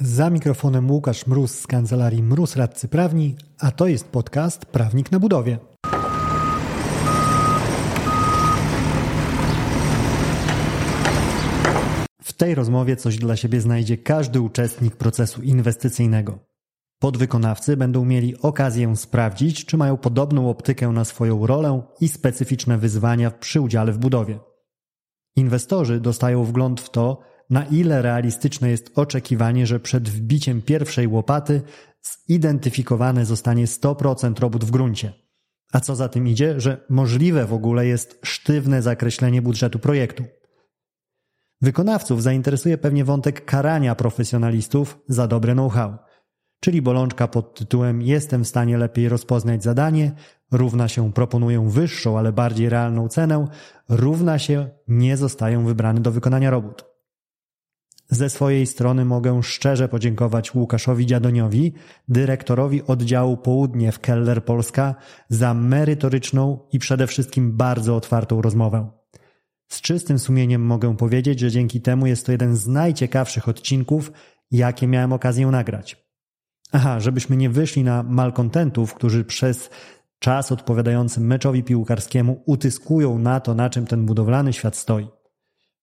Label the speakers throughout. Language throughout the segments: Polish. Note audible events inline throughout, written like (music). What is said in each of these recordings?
Speaker 1: Za mikrofonem Łukasz Mróz z kancelarii Mróz Radcy Prawni, a to jest podcast Prawnik na budowie. W tej rozmowie coś dla siebie znajdzie każdy uczestnik procesu inwestycyjnego. Podwykonawcy będą mieli okazję sprawdzić, czy mają podobną optykę na swoją rolę i specyficzne wyzwania przy udziale w budowie. Inwestorzy dostają wgląd w to, na ile realistyczne jest oczekiwanie, że przed wbiciem pierwszej łopaty zidentyfikowane zostanie 100% robót w gruncie. A co za tym idzie, że możliwe w ogóle jest sztywne zakreślenie budżetu projektu. Wykonawców zainteresuje pewnie wątek karania profesjonalistów za dobre know-how, czyli bolączka pod tytułem Jestem w stanie lepiej rozpoznać zadanie, równa się proponuję wyższą, ale bardziej realną cenę, równa się nie zostają wybrany do wykonania robót. Ze swojej strony mogę szczerze podziękować Łukaszowi Dziadoniowi, dyrektorowi oddziału Południe w Keller Polska, za merytoryczną i przede wszystkim bardzo otwartą rozmowę. Z czystym sumieniem mogę powiedzieć, że dzięki temu jest to jeden z najciekawszych odcinków, jakie miałem okazję nagrać. Aha, żebyśmy nie wyszli na malkontentów, którzy przez czas odpowiadający meczowi piłkarskiemu utyskują na to, na czym ten budowlany świat stoi.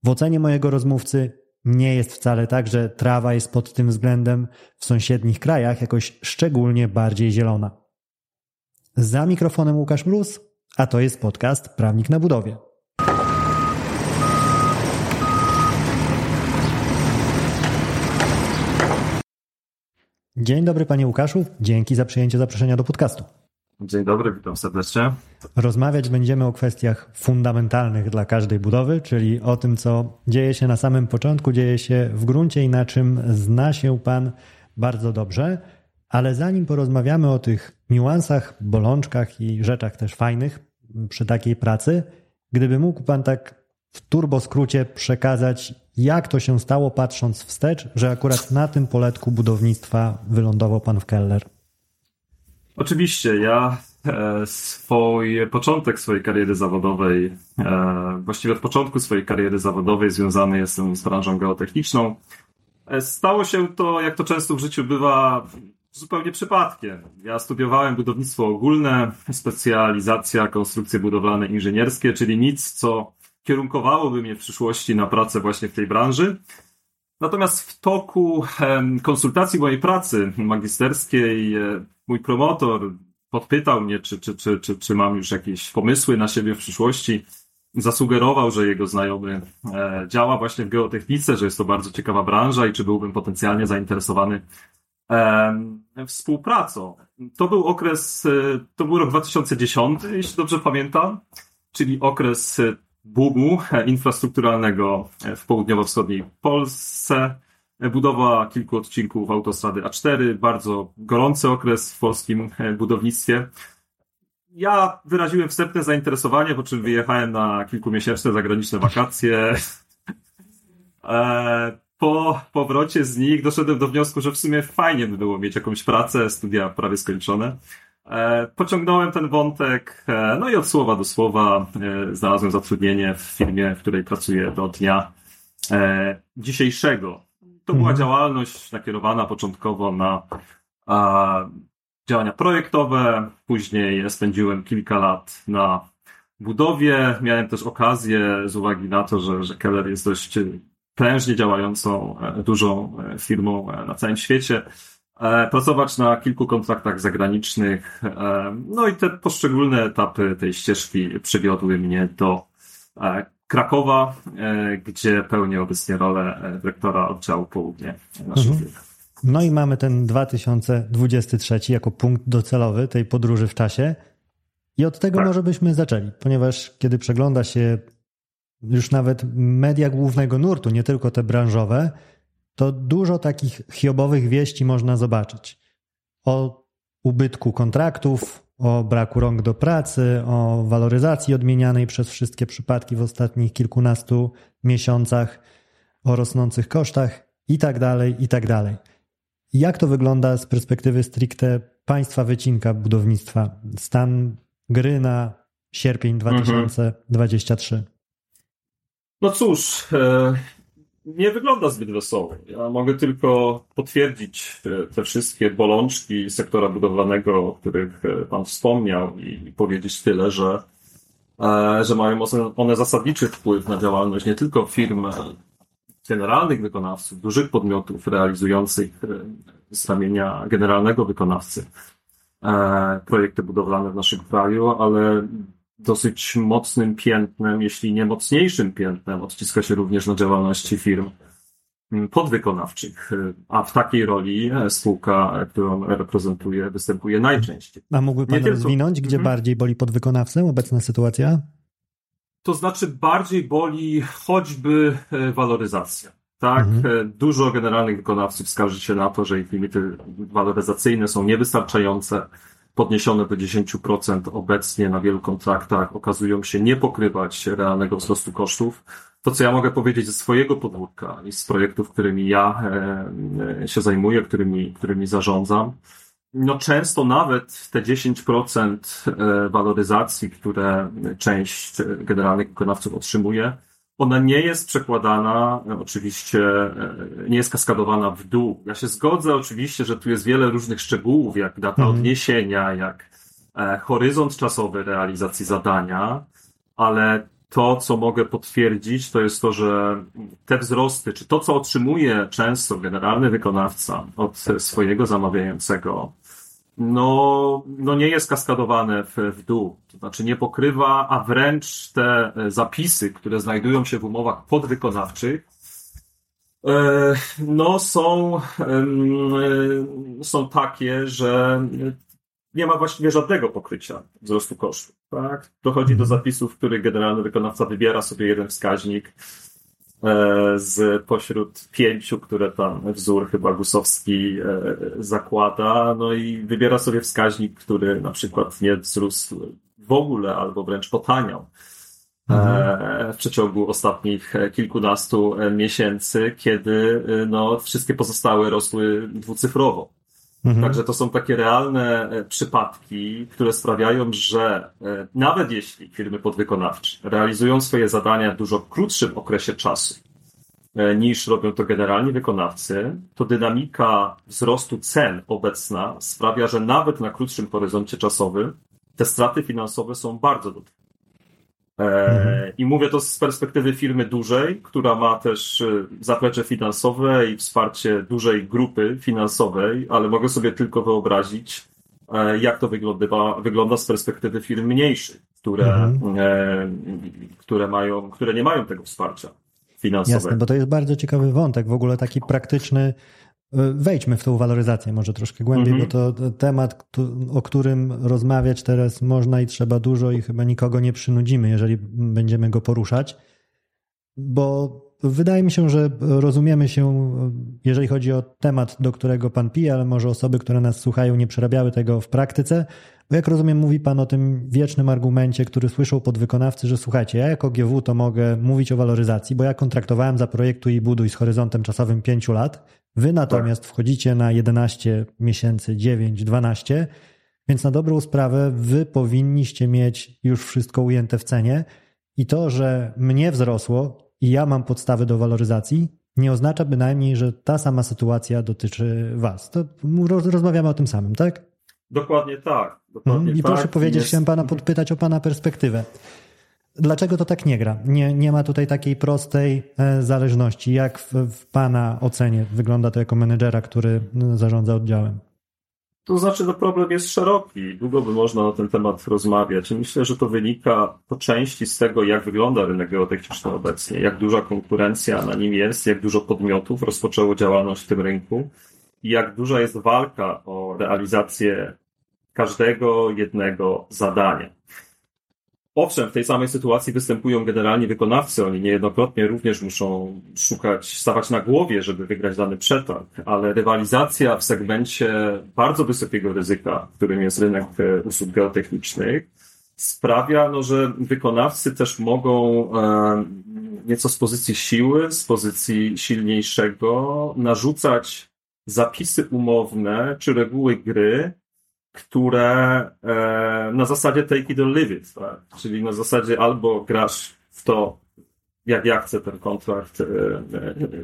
Speaker 1: W ocenie mojego rozmówcy nie jest wcale tak, że trawa jest pod tym względem w sąsiednich krajach jakoś szczególnie bardziej zielona. Za mikrofonem Łukasz Mróz, a to jest podcast Prawnik na budowie. Dzień dobry panie Łukaszu, dzięki za przyjęcie zaproszenia do podcastu.
Speaker 2: Dzień dobry, witam serdecznie.
Speaker 1: Rozmawiać będziemy o kwestiach fundamentalnych dla każdej budowy, czyli o tym, co dzieje się na samym początku, dzieje się w gruncie i na czym zna się Pan bardzo dobrze. Ale zanim porozmawiamy o tych niuansach, bolączkach i rzeczach też fajnych przy takiej pracy, gdyby mógł Pan tak w turboskrócie przekazać, jak to się stało, patrząc wstecz, że akurat na tym poletku budownictwa wylądował Pan w Keller.
Speaker 2: Oczywiście, ja e, swój początek swojej kariery zawodowej, e, właściwie od początku swojej kariery zawodowej związany jestem z branżą geotechniczną. E, stało się to, jak to często w życiu bywa, zupełnie przypadkiem. Ja studiowałem budownictwo ogólne, specjalizacja konstrukcje budowlane inżynierskie, czyli nic, co kierunkowałoby mnie w przyszłości na pracę właśnie w tej branży. Natomiast w toku konsultacji mojej pracy magisterskiej mój promotor podpytał mnie, czy, czy, czy, czy, czy mam już jakieś pomysły na siebie w przyszłości. Zasugerował, że jego znajomy e, działa właśnie w geotechnice, że jest to bardzo ciekawa branża i czy byłbym potencjalnie zainteresowany współpracą. To był okres, e, to był rok 2010, jeśli dobrze pamiętam, czyli okres boomu infrastrukturalnego w południowo-wschodniej Polsce. Budowa kilku odcinków autostrady A4, bardzo gorący okres w polskim budownictwie. Ja wyraziłem wstępne zainteresowanie, po czym wyjechałem na kilkumiesięczne zagraniczne wakacje. (laughs) E, po powrocie z nich doszedłem do wniosku, że w sumie fajnie by było mieć jakąś pracę, studia prawie skończone. E, pociągnąłem ten wątek, e, no i od słowa do słowa e, znalazłem zatrudnienie w firmie, w której pracuję do dnia dzisiejszego. To była mhm. działalność nakierowana początkowo na działania projektowe, później spędziłem kilka lat na budowie. Miałem też okazję, z uwagi na to, że, że Keller jest dość prężnie działającą, dużą firmą na całym świecie, E, pracować na kilku kontraktach zagranicznych. E, no i te poszczególne etapy tej ścieżki przywiodły mnie do e, Krakowa, gdzie pełnię obecnie rolę dyrektora oddziału południe naszej mhm.
Speaker 1: No i mamy ten 2023 jako punkt docelowy tej podróży w czasie. I od tego tak. może byśmy zaczęli, ponieważ kiedy przegląda się już nawet media głównego nurtu, nie tylko te branżowe, to dużo takich hiobowych wieści można zobaczyć. O ubytku kontraktów, o braku rąk do pracy, o waloryzacji odmienianej przez wszystkie przypadki w ostatnich kilkunastu miesiącach, o rosnących kosztach i tak dalej, i tak. Jak to wygląda z perspektywy stricte państwa wycinka budownictwa? Stan gry na sierpień 2023. Mhm.
Speaker 2: No cóż, e, nie wygląda zbyt wesoło. Ja mogę tylko potwierdzić te wszystkie bolączki sektora budowlanego, o których Pan wspomniał i powiedzieć tyle, że, że mają one zasadniczy wpływ na działalność nie tylko firm generalnych wykonawców, dużych podmiotów realizujących z ramienia generalnego wykonawcy projekty budowlane w naszym kraju, ale dosyć mocnym piętnem, jeśli nie mocniejszym piętnem, odciska się również na działalności firm mm, podwykonawczych, a w takiej roli e, spółka, którą reprezentuję, występuje najczęściej.
Speaker 1: A mógłby Pan nie rozwinąć, tylko... gdzie mhm. bardziej boli podwykonawcę obecna sytuacja?
Speaker 2: To znaczy bardziej boli choćby e, waloryzacja. Tak, mhm. E, dużo generalnych wykonawców skarży się na to, że ich limity waloryzacyjne są niewystarczające podniesione do 10% obecnie na wielu kontraktach okazują się nie pokrywać realnego wzrostu kosztów. To, co ja mogę powiedzieć ze swojego podwórka i z projektów, którymi ja e, się zajmuję, którymi, którymi zarządzam, no często nawet te 10% e, waloryzacji, które część generalnych wykonawców otrzymuje, ona nie jest przekładana, oczywiście e, nie jest kaskadowana w dół. Ja się zgodzę oczywiście, że tu jest wiele różnych szczegółów, jak data mhm. odniesienia, jak e, horyzont czasowy realizacji zadania, ale to, co mogę potwierdzić, to jest to, że te wzrosty, czy to, co otrzymuje często generalny wykonawca od swojego zamawiającego, no, no nie jest kaskadowane w, w dół. To znaczy nie pokrywa, a wręcz te e, zapisy, które znajdują się w umowach podwykonawczych, e, no są, e, są takie, że nie ma właściwie żadnego pokrycia wzrostu kosztów. Tak? Dochodzi do zapisów, w których generalny wykonawca wybiera sobie jeden wskaźnik, z pośród pięciu, które tam wzór chyba Gusowski e, zakłada, no i wybiera sobie wskaźnik, który na przykład nie wzrósł w ogóle albo wręcz potaniał. E, mhm. w przeciągu ostatnich kilkunastu miesięcy, kiedy no, wszystkie pozostałe rosły dwucyfrowo. Mhm. Także to są takie realne e, przypadki, które sprawiają, że e, nawet jeśli firmy podwykonawcze realizują swoje zadania w dużo krótszym okresie czasu e, niż robią to generalni wykonawcy, to dynamika wzrostu cen obecna sprawia, że nawet na krótszym horyzoncie czasowym te straty finansowe są bardzo duże. Mhm. I mówię to z perspektywy firmy dużej, która ma też e, zaplecze finansowe i wsparcie dużej grupy finansowej, ale mogę sobie tylko wyobrazić, e, jak to wygląda, wygląda z perspektywy firm mniejszych, które, mhm. które, mają, które nie mają tego wsparcia finansowego.
Speaker 1: Jasne, bo to jest bardzo ciekawy wątek, w ogóle taki praktyczny Wejdźmy w tą waloryzację może troszkę głębiej, bo to temat, o którym rozmawiać teraz można i trzeba dużo i chyba nikogo nie przynudzimy, jeżeli będziemy go poruszać, bo wydaje mi się, że rozumiemy się, jeżeli chodzi o temat, do którego Pan pije, ale może osoby, które nas słuchają, nie przerabiały tego w praktyce, bo jak rozumiem, mówi Pan o tym wiecznym argumencie, który słyszą podwykonawcy, że słuchajcie, ja jako GW to mogę mówić o waloryzacji, bo ja kontraktowałem za projektu i buduj z horyzontem czasowym 5 lat, Wy natomiast tak. wchodzicie na 11 miesięcy, 9, 12, więc na dobrą sprawę wy powinniście mieć już wszystko ujęte w cenie i to, że mnie wzrosło i ja mam podstawy do waloryzacji, nie oznacza bynajmniej, że ta sama sytuacja dotyczy was. To rozmawiamy o tym samym, tak?
Speaker 2: Dokładnie tak. Dokładnie
Speaker 1: I
Speaker 2: tak.
Speaker 1: proszę powiedzieć, jest... chciałem pana podpytać o pana perspektywę. Dlaczego to tak nie gra? Nie, nie ma tutaj takiej prostej e, zależności. Jak w, w Pana ocenie wygląda to jako menedżera, który no, zarządza oddziałem?
Speaker 2: To znaczy, że problem jest szeroki. Długo by można na ten temat rozmawiać. Myślę, że to wynika po części z tego, jak wygląda rynek geotechniczny obecnie, jak duża konkurencja na nim jest, jak dużo podmiotów rozpoczęło działalność w tym rynku i jak duża jest walka o realizację każdego jednego zadania. Owszem, w tej samej sytuacji występują generalni wykonawcy. Oni niejednokrotnie również muszą szukać, stawać na głowie, żeby wygrać dany przetarg, ale rywalizacja w segmencie bardzo wysokiego ryzyka, którym jest rynek e, usług geotechnicznych, sprawia, no, że wykonawcy też mogą e, nieco z pozycji siły, z pozycji silniejszego narzucać zapisy umowne czy reguły gry, które e, na zasadzie take it or leave it, tak? czyli na zasadzie albo grasz w to jak ja chcę ten kontrakt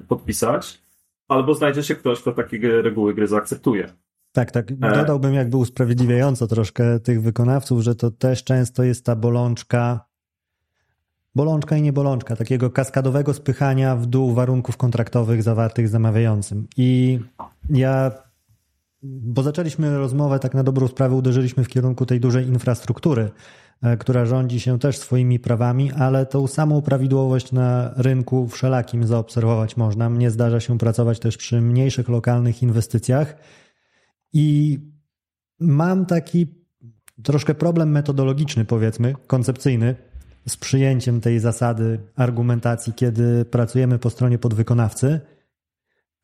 Speaker 2: podpisać, albo znajdzie się ktoś, kto takie reguły gry zaakceptuje.
Speaker 1: Tak, tak. Dodałbym jakby usprawiedliwiająco troszkę tych wykonawców, że to też często jest ta bolączka, bolączka i nie bolączka, takiego kaskadowego spychania w dół warunków kontraktowych zawartych z zamawiającym. I ja, bo zaczęliśmy rozmowę, tak na dobrą sprawę uderzyliśmy w kierunku tej dużej infrastruktury, e, która rządzi się też swoimi prawami, ale tą samą prawidłowość na rynku wszelakim zaobserwować można. Mnie zdarza się pracować też przy mniejszych lokalnych inwestycjach i mam taki troszkę problem metodologiczny, powiedzmy, koncepcyjny, z przyjęciem tej zasady argumentacji, kiedy pracujemy po stronie podwykonawcy.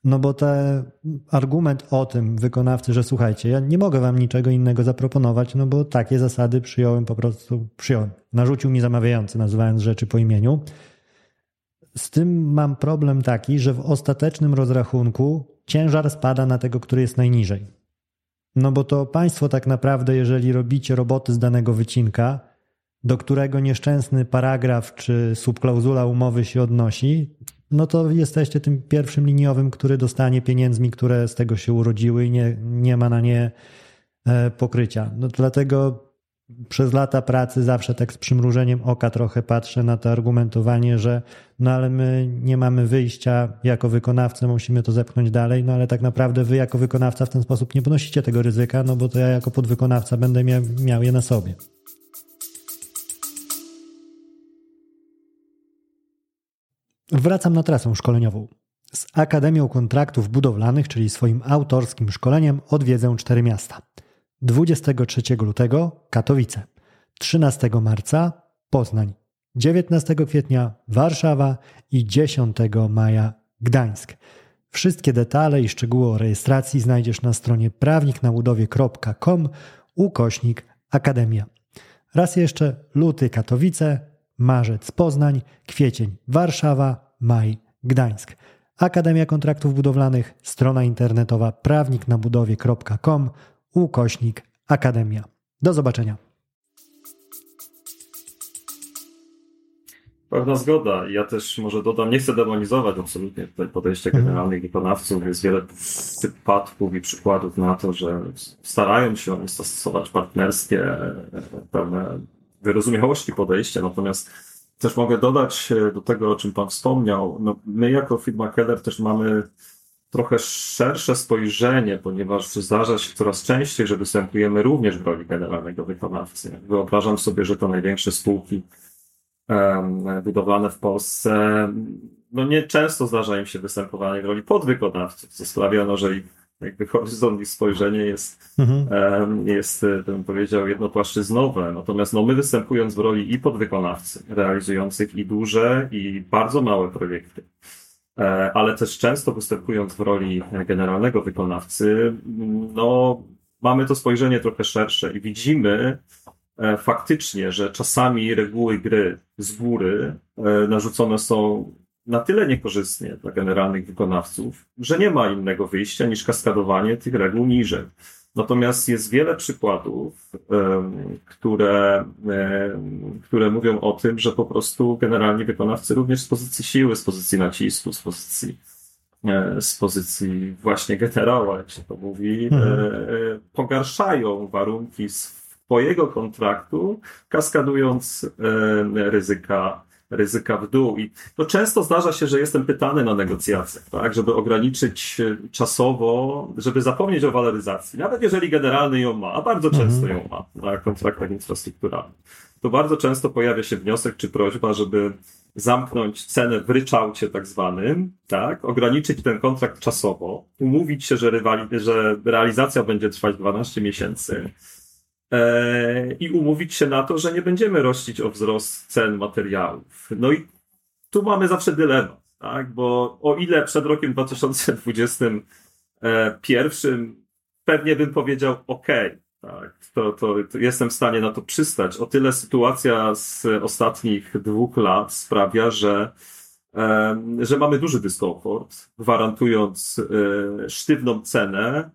Speaker 1: No bo ten argument o tym wykonawcy, że słuchajcie, ja nie mogę wam niczego innego zaproponować, no bo takie zasady przyjąłem po prostu, przyjąłem. Narzucił mi zamawiający, nazywając rzeczy po imieniu. Z tym mam problem taki, że w ostatecznym rozrachunku ciężar spada na tego, który jest najniżej. No bo to państwo tak naprawdę, jeżeli robicie roboty z danego wycinka, do którego nieszczęsny paragraf czy subklauzula umowy się odnosi, no to jesteście tym pierwszym liniowym, który dostanie pieniędzmi, które z tego się urodziły i nie, nie ma na nie e, pokrycia. No dlatego przez lata pracy zawsze tak z przymrużeniem oka trochę patrzę na to argumentowanie, że no ale my nie mamy wyjścia jako wykonawcy, musimy to zepchnąć dalej, no ale tak naprawdę wy jako wykonawca w ten sposób nie ponosicie tego ryzyka, no bo to ja jako podwykonawca będę miał, miał je na sobie. Wracam na trasę szkoleniową. Z Akademią Kontraktów Budowlanych, czyli swoim autorskim szkoleniem, odwiedzę cztery miasta. 23 lutego Katowice, 13 marca Poznań, 19 kwietnia Warszawa i 10 maja Gdańsk. Wszystkie detale i szczegóły o rejestracji znajdziesz na stronie prawniknabudowie.com ukośnik Akademia. Raz jeszcze luty Katowice, marzec Poznań, kwiecień Warszawa, maj Gdańsk. Akademia Kontraktów Budowlanych, strona internetowa prawniknabudowie.com ukośnik Akademia. Do zobaczenia.
Speaker 2: Pewna zgoda. Ja też może dodam, nie chcę demonizować absolutnie tutaj podejścia mhm. generalnych wykonawców. Jest wiele przypadków i przykładów na to, że starają się oni stosować partnerskie pewne wyrozumiałości podejścia, natomiast też mogę dodać do tego, o czym Pan wspomniał. No, my jako firma Keller też mamy trochę szersze spojrzenie, ponieważ zdarza się coraz częściej, że występujemy również w roli generalnego wykonawcy. Wyobrażam sobie, że to największe spółki budowlane w Polsce, no nie często zdarza im się występowanie w roli podwykonawców, co sprawia, że ich jakby horyzont ich spojrzenie jest, mhm. jest, bym powiedział, jednopłaszczyznowe. Natomiast no, my występując w roli i podwykonawcy, realizujących i duże, i bardzo małe projekty, E, ale też często występując w roli generalnego wykonawcy, no, mamy to spojrzenie trochę szersze i widzimy e, faktycznie, że czasami reguły gry z góry e, narzucone są na tyle niekorzystnie dla generalnych wykonawców, że nie ma innego wyjścia niż kaskadowanie tych reguł niżej. Natomiast jest wiele przykładów, które, które mówią o tym, że po prostu generalnie wykonawcy również z pozycji siły, z pozycji nacisku, z pozycji, e, z pozycji właśnie generała, jak się to mówi, mhm. E, e, pogarszają warunki swojego kontraktu, kaskadując ryzyka ryzyka w dół. I to często zdarza się, że jestem pytany na negocjacjach, tak, żeby ograniczyć e, czasowo, żeby zapomnieć o waloryzacji. Nawet jeżeli generalny ją ma, a bardzo mhm. często ją ma na kontraktach infrastrukturalnych, to bardzo często pojawia się wniosek czy prośba, żeby zamknąć cenę w ryczałcie tak zwanym, tak, ograniczyć ten kontrakt czasowo, umówić się, że, rywali, że realizacja będzie trwać 12 miesięcy, i umówić się na to, że nie będziemy rościć o wzrost cen materiałów. No i tu mamy zawsze dylemat, tak? Bo o ile przed rokiem 2021 pewnie bym powiedział OK, tak, to, to, to, jestem w stanie na to przystać. O tyle sytuacja z ostatnich dwóch lat sprawia, że, e, że mamy duży dyskomfort, gwarantując e, sztywną cenę,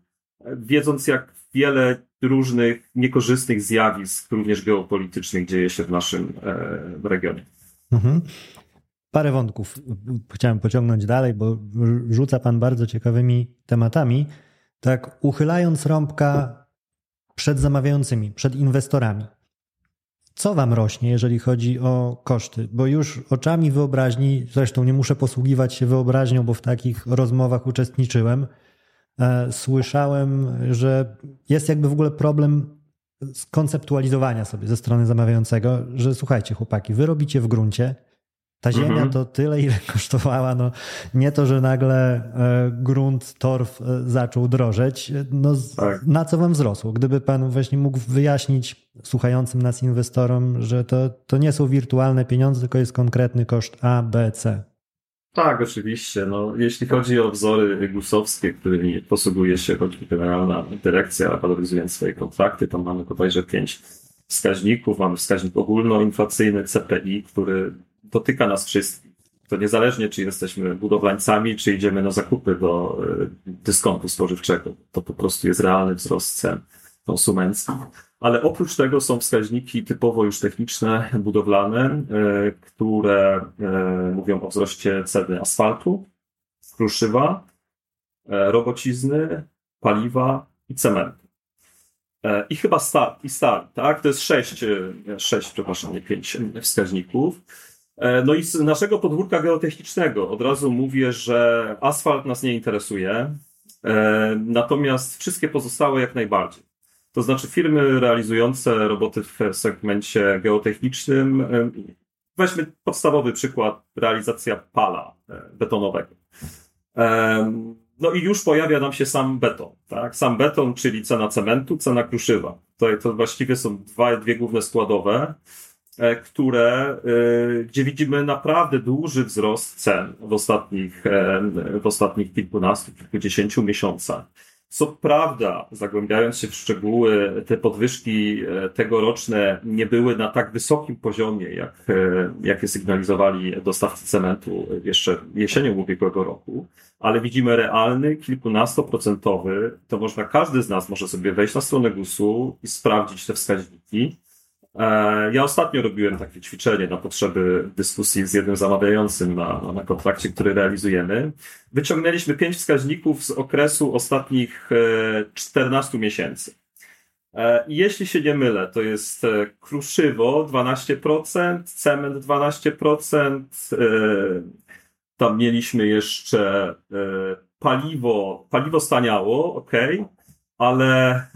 Speaker 2: wiedząc jak wiele różnych niekorzystnych zjawisk, również geopolitycznych, dzieje się w naszym e, regionie. Mhm.
Speaker 1: parę wątków chciałem pociągnąć dalej, bo rzuca Pan bardzo ciekawymi tematami. Tak, uchylając rąbka przed zamawiającymi, przed inwestorami. Co Wam rośnie, jeżeli chodzi o koszty? Bo już oczami wyobraźni, zresztą nie muszę posługiwać się wyobraźnią, bo w takich rozmowach uczestniczyłem, słyszałem, że jest jakby w ogóle problem skonceptualizowania sobie ze strony zamawiającego, że słuchajcie, chłopaki, wy robicie w gruncie, ta ziemia mhm. to tyle, ile (laughs) kosztowała. No, nie to, że nagle e, grunt, torf e, zaczął drożeć. No, tak. Na co wam wzrosło? Gdyby pan właśnie mógł wyjaśnić słuchającym nas inwestorom, że to, to nie są wirtualne pieniądze, tylko jest konkretny koszt A, B, C.
Speaker 2: Tak, oczywiście. No, jeśli chodzi o wzory gusowskie, którymi posługuje się choćby Generalna Dyrekcja, waloryzując swoje kontrakty, to mamy bodajże pięć wskaźników. Mamy wskaźnik ogólnoinflacyjny CPI, który dotyka nas wszystkich. To niezależnie, czy jesteśmy budowlańcami, czy idziemy na zakupy do e, dyskontu spożywczego. To po prostu jest realny wzrost cen konsumenckich. Ale oprócz tego są wskaźniki typowo już techniczne, budowlane, e, które e, mówią o wzroście ceny asfaltu, kruszywa, robocizny, paliwa i cementu. I chyba stal, i stal, tak? To jest sześć, sześć, przepraszam, nie pięć wskaźników. E, no i z naszego podwórka geotechnicznego od razu mówię, że asfalt nas nie interesuje, e, natomiast wszystkie pozostałe jak najbardziej. To znaczy firmy realizujące roboty w segmencie geotechnicznym, e, weźmy podstawowy przykład, realizacja pala betonowego. No i już pojawia nam się sam beton, tak? Sam beton, czyli cena cementu, cena kruszywa. To, to właściwie są dwa, dwie główne składowe. E, które, e, gdzie widzimy naprawdę duży wzrost cen w ostatnich, e, w ostatnich kilkunastu, kilkudziesięciu miesiącach. Co prawda, zagłębiając się w szczegóły, te podwyżki tegoroczne nie były na tak wysokim poziomie, jak, jakie sygnalizowali dostawcy cementu jeszcze jesienią ubiegłego roku, ale widzimy realny, kilkunastoprocentowy, to można, każdy z nas może sobie wejść na stronę GUS-u i sprawdzić te wskaźniki. E, ja ostatnio robiłem takie ćwiczenie na potrzeby dyskusji z jednym zamawiającym na, na kontrakcie, który realizujemy. Wyciągnęliśmy pięć wskaźników z okresu ostatnich 14 e, miesięcy. E, jeśli się nie mylę, to jest kruszywo 12%, cement 12%, tam mieliśmy jeszcze paliwo, paliwo staniało, ok, ale,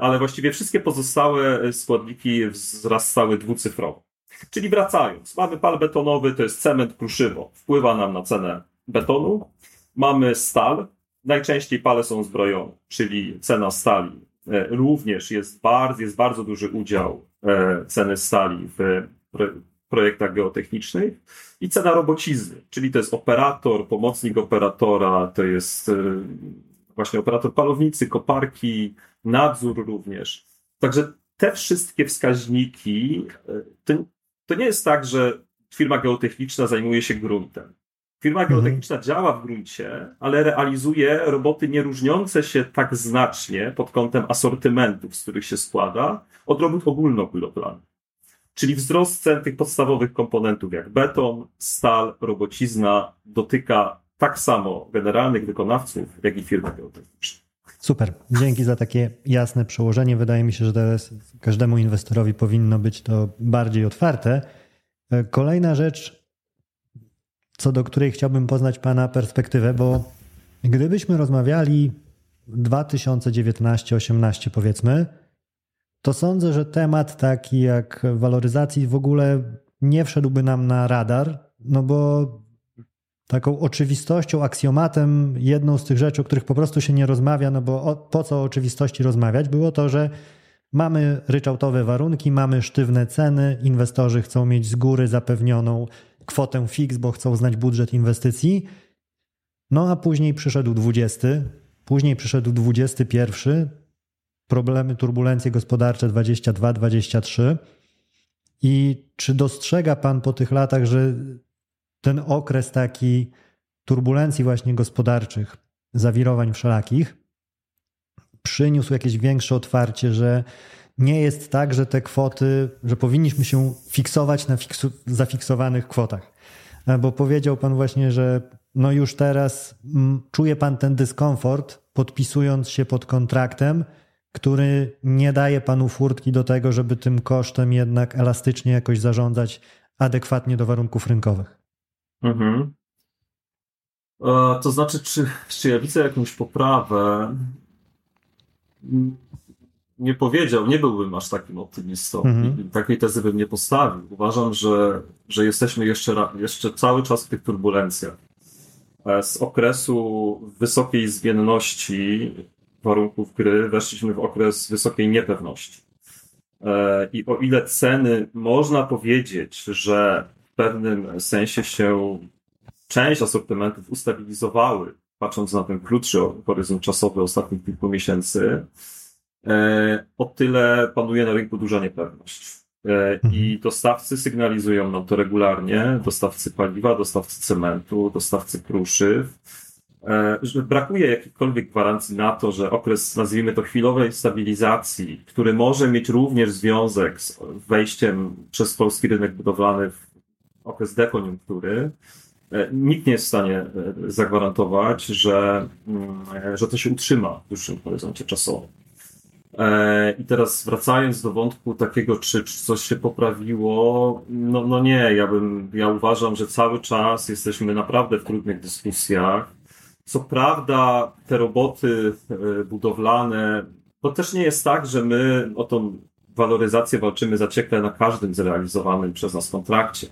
Speaker 2: ale właściwie wszystkie pozostałe składniki wzrastały dwucyfrowo. Czyli wracając, mamy pal betonowy, to jest cement kruszywo, wpływa nam na cenę betonu. Mamy stal, najczęściej pale są zbrojone, czyli cena stali e, również jest bardzo, jest bardzo duży udział e, ceny stali w projektach geotechnicznych i cena robocizny, czyli to jest operator, pomocnik operatora, to jest e, właśnie operator palownicy, koparki, nadzór również. Także te wszystkie wskaźniki, e, to, to nie jest tak, że firma geotechniczna zajmuje się gruntem. Firma mhm. geotechniczna mhm. działa w gruncie, ale realizuje roboty nie różniące się tak znacznie pod kątem asortymentów, z których się składa, od robót ogólnobudowlanych. Czyli wzrost cen tych podstawowych komponentów jak beton, stal, robocizna dotyka tak samo generalnych wykonawców, jak i firmy.
Speaker 1: Super. Dzięki za takie jasne przełożenie. Wydaje mi się, że teraz każdemu inwestorowi powinno być to bardziej otwarte. Kolejna rzecz, co do której chciałbym poznać Pana perspektywę, bo gdybyśmy rozmawiali 2019-18 powiedzmy, to sądzę, że temat taki jak waloryzacji w ogóle nie wszedłby nam na radar, no bo taką oczywistością, aksjomatem, jedną z tych rzeczy, o których po prostu się nie rozmawia, no bo o, po co o oczywistości rozmawiać, było to, że mamy ryczałtowe warunki, mamy sztywne ceny, inwestorzy chcą mieć z góry zapewnioną kwotę fix, bo chcą znać budżet inwestycji. No a później przyszedł 20, później przyszedł 21, problemy, turbulencje gospodarcze 22, 23. I czy dostrzega Pan po tych latach, że ten okres taki turbulencji właśnie gospodarczych, zawirowań wszelakich, przyniósł jakieś większe otwarcie, że nie jest tak, że te kwoty, że powinniśmy się fiksować na fiksu, zafiksowanych kwotach. bo powiedział pan właśnie, że no już teraz czuje pan ten dyskomfort, podpisując się pod kontraktem, który nie daje panu furtki do tego, żeby tym kosztem jednak elastycznie jakoś zarządzać adekwatnie do warunków rynkowych. Mhm.
Speaker 2: E, to znaczy, czy, czy ja widzę jakąś poprawę? Nie powiedział, nie byłbym aż takim optymistą. Mhm. Takiej tezy bym nie postawił. Uważam, że, że jesteśmy jeszcze, jeszcze cały czas w tych turbulencjach. E, z okresu wysokiej zmienności warunków gry weszliśmy w okres wysokiej niepewności. E, I o ile ceny można powiedzieć, że pewnym sensie się część asortymentów ustabilizowały, patrząc na ten krótszy horyzont czasowy ostatnich kilku miesięcy, e, o tyle panuje na rynku duża niepewność. E, I mhm. dostawcy sygnalizują nam to regularnie, dostawcy paliwa, dostawcy cementu, dostawcy kruszyw, e, że brakuje jakichkolwiek gwarancji na to, że okres, nazwijmy to chwilowej stabilizacji, który może mieć również związek z wejściem przez polski rynek budowlany w okres dekoniunktury, e, nikt nie jest w stanie zagwarantować, że, mm, że to się utrzyma w dłuższym horyzoncie czasowym. E, I teraz wracając do wątku takiego, czy, czy coś się poprawiło, no, no nie, ja bym, ja uważam, że cały czas jesteśmy naprawdę w trudnych dyskusjach. Co prawda, te roboty e, budowlane, to też nie jest tak, że my o tą waloryzację walczymy zaciekle na każdym zrealizowanym przez nas kontrakcie.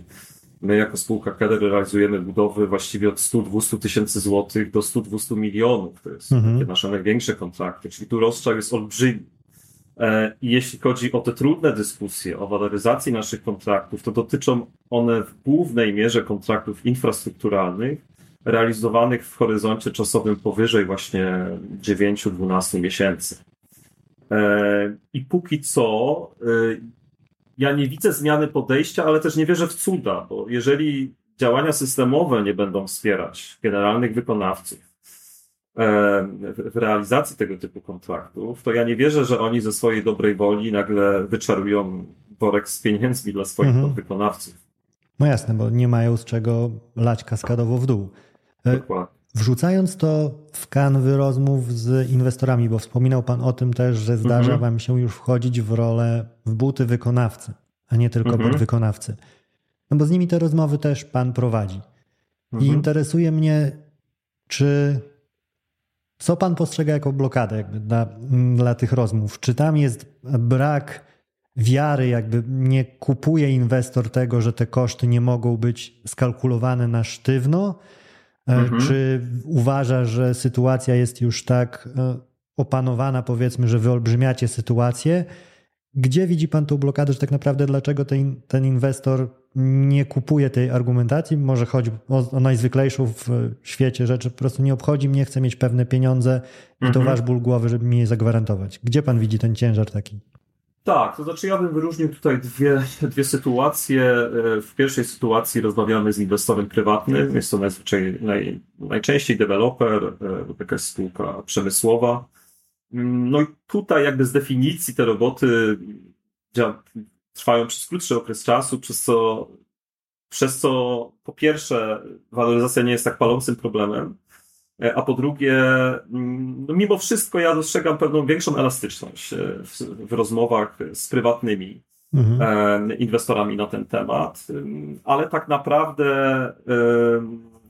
Speaker 2: My jako spółka KEDER realizujemy budowy właściwie od 100-200 tysięcy złotych do 100-200 milionów. To jest mhm. takie nasze największe kontrakty, czyli tu rozstrzał jest olbrzymi. E, I jeśli chodzi o te trudne dyskusje o waloryzacji naszych kontraktów, to dotyczą one w głównej mierze kontraktów infrastrukturalnych, realizowanych w horyzoncie czasowym powyżej właśnie 9-12 miesięcy. E, I póki co e, ja nie widzę zmiany podejścia, ale też nie wierzę w cuda, bo jeżeli działania systemowe nie będą wspierać generalnych wykonawców w realizacji tego typu kontraktów, to ja nie wierzę, że oni ze swojej dobrej woli nagle wyczarują worek z pieniędzmi dla swoich mhm. wykonawców.
Speaker 1: No jasne, bo nie mają z czego lać kaskadowo w dół.
Speaker 2: E, Dokładnie.
Speaker 1: Wrzucając to w kanwy rozmów z inwestorami, bo wspominał Pan o tym też, że zdarza mhm. Wam się już wchodzić w rolę, w buty wykonawcy, a nie tylko mhm. podwykonawcy. No bo z nimi te rozmowy też Pan prowadzi. I mhm. interesuje mnie, czy co Pan postrzega jako blokadę jakby dla, dla tych rozmów? Czy tam jest brak wiary, jakby nie kupuje inwestor tego, że te koszty nie mogą być skalkulowane na sztywno? E, mhm. Czy uważa, że sytuacja jest już tak e, opanowana, powiedzmy, że wyolbrzymiacie sytuację? Gdzie widzi Pan tą blokadę, że tak naprawdę dlaczego ten, ten inwestor nie kupuje tej argumentacji? Może chodzi o, o, najzwyklejszą w świecie rzeczy, po prostu nie obchodzi mnie, chcę mieć pewne pieniądze i to mhm. wasz ból głowy, żeby mi je zagwarantować. Gdzie Pan widzi ten ciężar taki?
Speaker 2: Tak, to znaczy ja bym wyróżnił tutaj dwie, dwie sytuacje. E, w pierwszej sytuacji rozmawiamy z inwestorem prywatnym. Jest to najzwyczaj, naj, najczęściej deweloper e, jakaś spółka przemysłowa. Mm, no i tutaj jakby z definicji te roboty trwają przez krótszy okres czasu, przez co, przez co po pierwsze waloryzacja nie jest tak palącym problemem, a po drugie, mm, no mimo wszystko ja dostrzegam pewną większą elastyczność e, w, w rozmowach z prywatnymi mhm. E, inwestorami na ten temat, ale tak naprawdę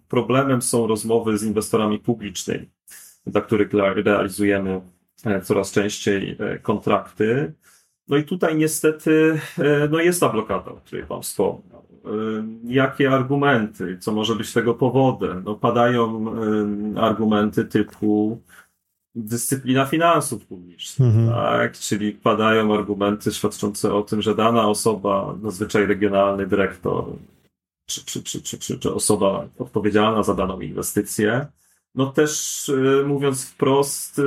Speaker 2: problemem są rozmowy z inwestorami publicznymi, dla których realizujemy coraz częściej kontrakty. No i tutaj niestety no jest ta blokada, o której Pan wspomniał. Y, jakie argumenty, co może być tego powodem. No, padają y, argumenty typu dyscyplina finansów publicznych, mhm. tak? czyli padają argumenty świadczące o tym, że dana osoba, zazwyczaj regionalny dyrektor, czy, czy, czy, czy, czy, czy osoba odpowiedzialna za daną inwestycję, no też y, mówiąc wprost,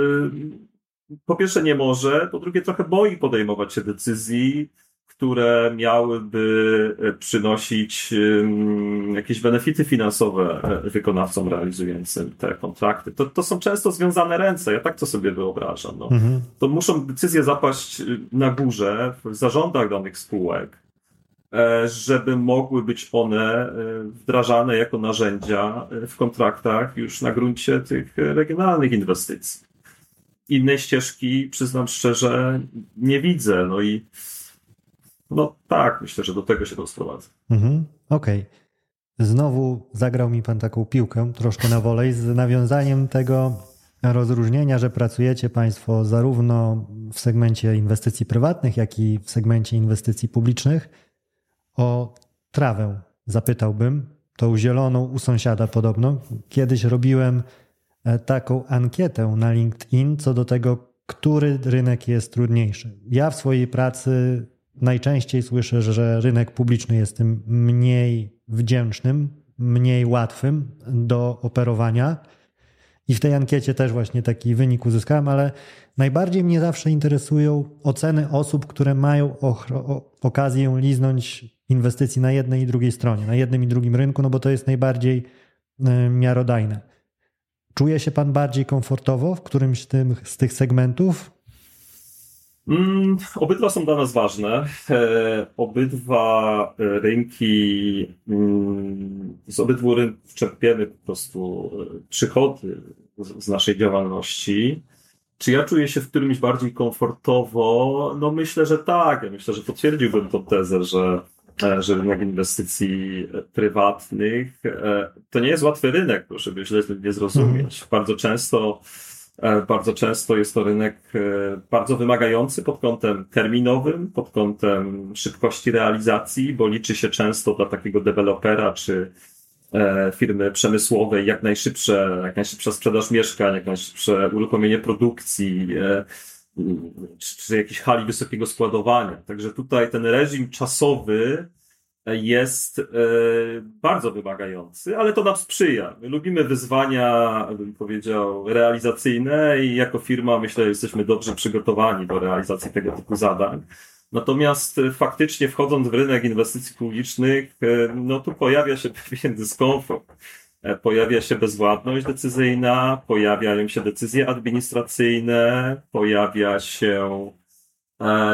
Speaker 2: po pierwsze nie może, po drugie trochę boi podejmować się decyzji, które miałyby e, przynosić jakieś benefity finansowe e, wykonawcom realizującym te kontrakty. To, to są często związane ręce, ja tak to sobie wyobrażam. No. Mhm. To muszą decyzje zapaść y, na górze w zarządach danych spółek. e, żeby mogły być one wdrażane jako narzędzia w kontraktach już na gruncie tych regionalnych inwestycji. Innej ścieżki, przyznam szczerze, nie widzę. No i no tak, myślę, że do tego się to sprowadza.
Speaker 1: Mhm, Okej. Okay. Znowu zagrał mi pan taką piłkę troszkę na wolej z nawiązaniem tego rozróżnienia, że pracujecie państwo zarówno w segmencie inwestycji prywatnych, jak i w segmencie inwestycji publicznych. O trawę zapytałbym, tą zieloną u sąsiada podobno. Kiedyś robiłem e, taką ankietę na LinkedIn co do tego, który rynek jest trudniejszy. Ja w swojej pracy najczęściej słyszę, że rynek publiczny jest tym mniej wdzięcznym, mniej łatwym do operowania. I w tej ankiecie też właśnie taki wynik uzyskałem, ale najbardziej mnie zawsze interesują oceny osób, które mają okazję liznąć inwestycji na jednej i drugiej stronie, na jednym i drugim rynku, no bo to jest najbardziej e, miarodajne. Czuje się pan bardziej komfortowo w którymś z tych segmentów?
Speaker 2: Mm, obydwa są dla nas ważne. E, obydwa e, rynki, mm, z obydwu rynków czerpiemy po prostu e, przychody z, z naszej działalności. Czy ja czuję się w którymś bardziej komfortowo? No myślę, że tak. Ja myślę, że potwierdziłbym tą tezę, że, że rynek inwestycji prywatnych to nie jest łatwy rynek, proszę by źle nie zrozumieć. Mhm. Bardzo często bardzo często jest to rynek e, bardzo wymagający pod kątem terminowym, pod kątem szybkości realizacji, bo liczy się często dla takiego dewelopera czy e, firmy przemysłowej jak najszybsze, jak najszybsza sprzedaż mieszkań, jak najszybsze uruchomienie produkcji, czy, czy jakiejś hali wysokiego składowania. Także tutaj ten reżim czasowy jest e, bardzo wymagający, ale to nam sprzyja. My lubimy wyzwania, bym powiedział, realizacyjne i jako firma myślę, że jesteśmy dobrze przygotowani do realizacji tego typu zadań. Natomiast faktycznie wchodząc w rynek inwestycji publicznych, e, no tu pojawia się (laughs) pewien dyskomfort. E, pojawia się bezwładność decyzyjna, pojawiają się decyzje administracyjne, pojawia się E,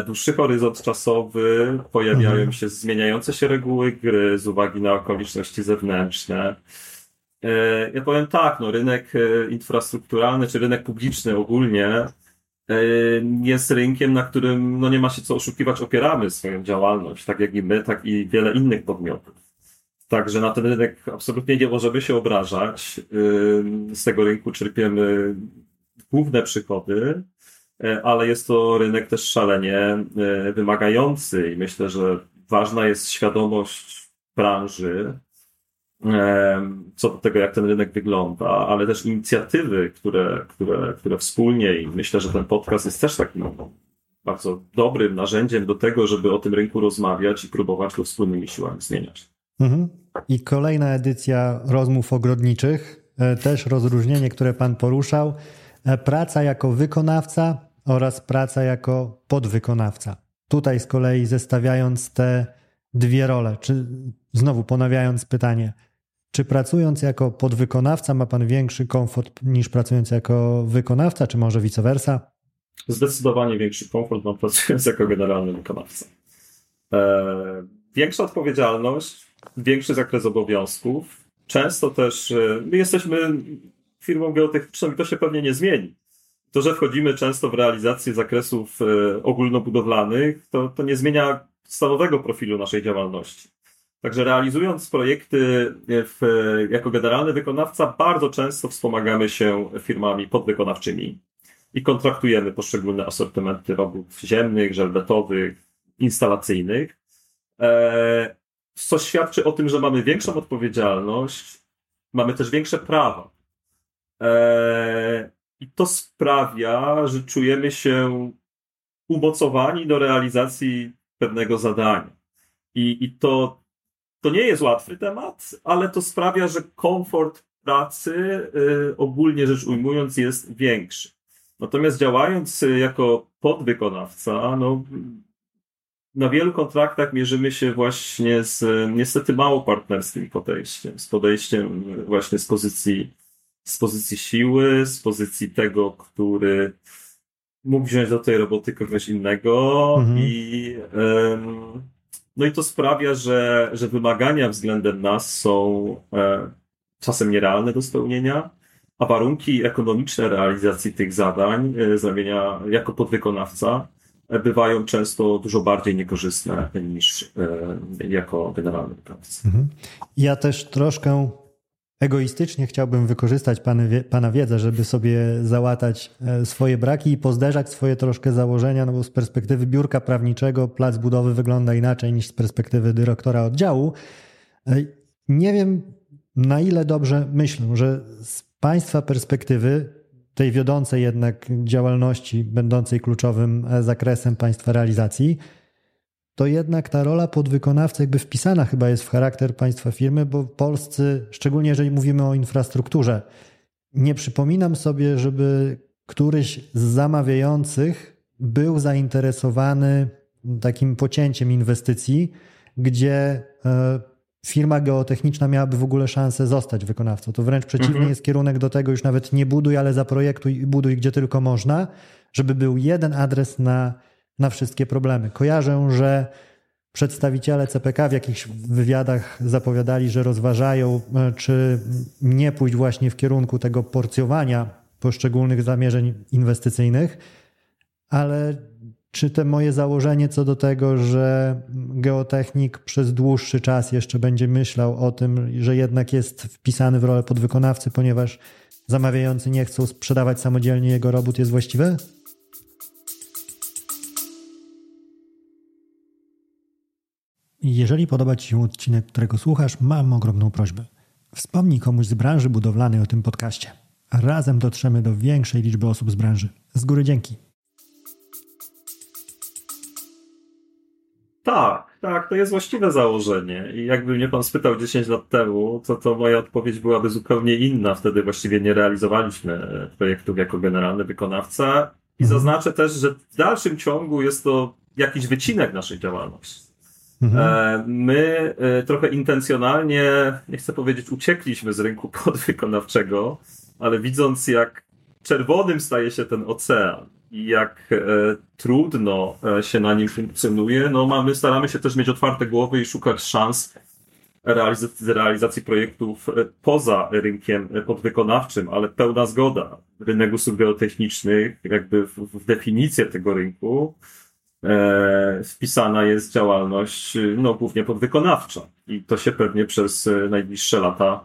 Speaker 2: dłuższy horyzont czasowy, pojawiają mhm. się zmieniające się reguły gry z uwagi na okoliczności zewnętrzne. E, ja powiem tak, no rynek e, infrastrukturalny, czy rynek publiczny ogólnie jest rynkiem, na którym no nie ma się co oszukiwać, opieramy swoją działalność, tak jak i my, tak i wiele innych podmiotów. Także na ten rynek absolutnie nie możemy się obrażać. Z tego rynku czerpiemy główne przychody, E, ale jest to rynek też szalenie e, wymagający i myślę, że ważna jest świadomość branży e, co do tego, jak ten rynek wygląda, ale też inicjatywy, które, które, które wspólnie i myślę, że ten podcast jest też takim bardzo dobrym narzędziem do tego, żeby o tym rynku rozmawiać i próbować go wspólnymi siłami zmieniać.
Speaker 1: Mhm. I kolejna edycja rozmów ogrodniczych, też rozróżnienie, które Pan poruszał. Praca jako wykonawca oraz praca jako podwykonawca. Tutaj z kolei zestawiając te dwie role, czy znowu ponawiając pytanie, czy pracując jako podwykonawca ma Pan większy komfort niż pracując jako wykonawca, czy może vice versa?
Speaker 2: Zdecydowanie większy komfort mam pracując jako generalny wykonawca. Eee, większa odpowiedzialność, większy zakres obowiązków. Często też e, my jesteśmy firmą geotechniczną i to się pewnie nie zmieni to, że wchodzimy często w realizację zakresów e, ogólnobudowlanych, to, to nie zmienia stałowego profilu naszej działalności. Także realizując projekty w, jako generalny wykonawca, bardzo często wspomagamy się firmami podwykonawczymi i kontraktujemy poszczególne asortymenty robót ziemnych, żelbetowych, instalacyjnych, e, co świadczy o tym, że mamy większą odpowiedzialność, mamy też większe prawa. I to sprawia, że czujemy się umocowani do realizacji pewnego zadania. I, i to, to nie jest łatwy temat, ale to sprawia, że komfort pracy, y, ogólnie rzecz ujmując, jest większy. Natomiast działając jako podwykonawca, no, na wielu kontraktach mierzymy się właśnie z niestety mało partnerskim podejściem, z podejściem właśnie z pozycji z pozycji siły, z pozycji tego, który mógł wziąć do tej roboty kogoś innego mhm. i um, No i to sprawia, że, że wymagania względem nas są e, czasem nierealne do spełnienia, a warunki ekonomiczne realizacji tych zadań e, z ramienia jako podwykonawca e, bywają często dużo bardziej niekorzystne niż e, jako generalny wykonawca. Mhm.
Speaker 1: Ja też troszkę egoistycznie chciałbym wykorzystać pana wiedzę, żeby sobie załatać swoje braki i pozderzać swoje troszkę założenia, no bo z perspektywy biurka prawniczego plac budowy wygląda inaczej niż z perspektywy dyrektora oddziału. Nie wiem, na ile dobrze myślę, że z Państwa perspektywy, tej wiodącej jednak działalności, będącej kluczowym e, zakresem Państwa realizacji, to jednak ta rola podwykonawcy jakby wpisana chyba jest w charakter Państwa firmy, bo polscy, szczególnie jeżeli mówimy o infrastrukturze, nie przypominam sobie, żeby któryś z zamawiających był zainteresowany takim pocięciem inwestycji, gdzie e, firma geotechniczna miałaby w ogóle szansę zostać wykonawcą. To wręcz przeciwnie mhm. jest kierunek do tego, już nawet nie buduj, ale zaprojektuj i buduj gdzie tylko można, żeby był jeden adres na, na wszystkie problemy. Kojarzę, że przedstawiciele CPK w jakichś wywiadach zapowiadali, że rozważają, e, czy nie pójść właśnie w kierunku tego porcjowania poszczególnych zamierzeń inwestycyjnych, ale czy te moje założenie co do tego, że geotechnik przez dłuższy czas jeszcze będzie myślał o tym, że jednak jest wpisany w rolę podwykonawcy, ponieważ zamawiający nie chcą sprzedawać samodzielnie jego robót, jest właściwe? Jeżeli podoba Ci się odcinek, którego słuchasz, mam ogromną prośbę. Wspomnij komuś z branży budowlanej o tym podcaście. Razem dotrzemy do większej liczby osób z branży. Z góry dzięki.
Speaker 2: Tak, tak, to jest właściwe założenie. I jakby mnie pan spytał 10 lat temu, to, to moja odpowiedź byłaby zupełnie inna. Wtedy właściwie nie realizowaliśmy projektów jako generalny wykonawca. I mhm. zaznaczę też, że w dalszym ciągu jest to jakiś wycinek naszej działalności. Mhm. E, my e, trochę intencjonalnie, nie chcę powiedzieć, uciekliśmy z rynku (laughs) podwykonawczego, ale widząc, jak czerwonym staje się ten ocean, i jak e, trudno się na nim funkcjonuje, no mamy, staramy się też mieć otwarte głowy i szukać szans realizacji, projektów poza rynkiem podwykonawczym, ale pełna zgoda. Rynek usług jakby w, definicję tego rynku wpisana jest działalność no, głównie podwykonawcza i to się pewnie przez najbliższe lata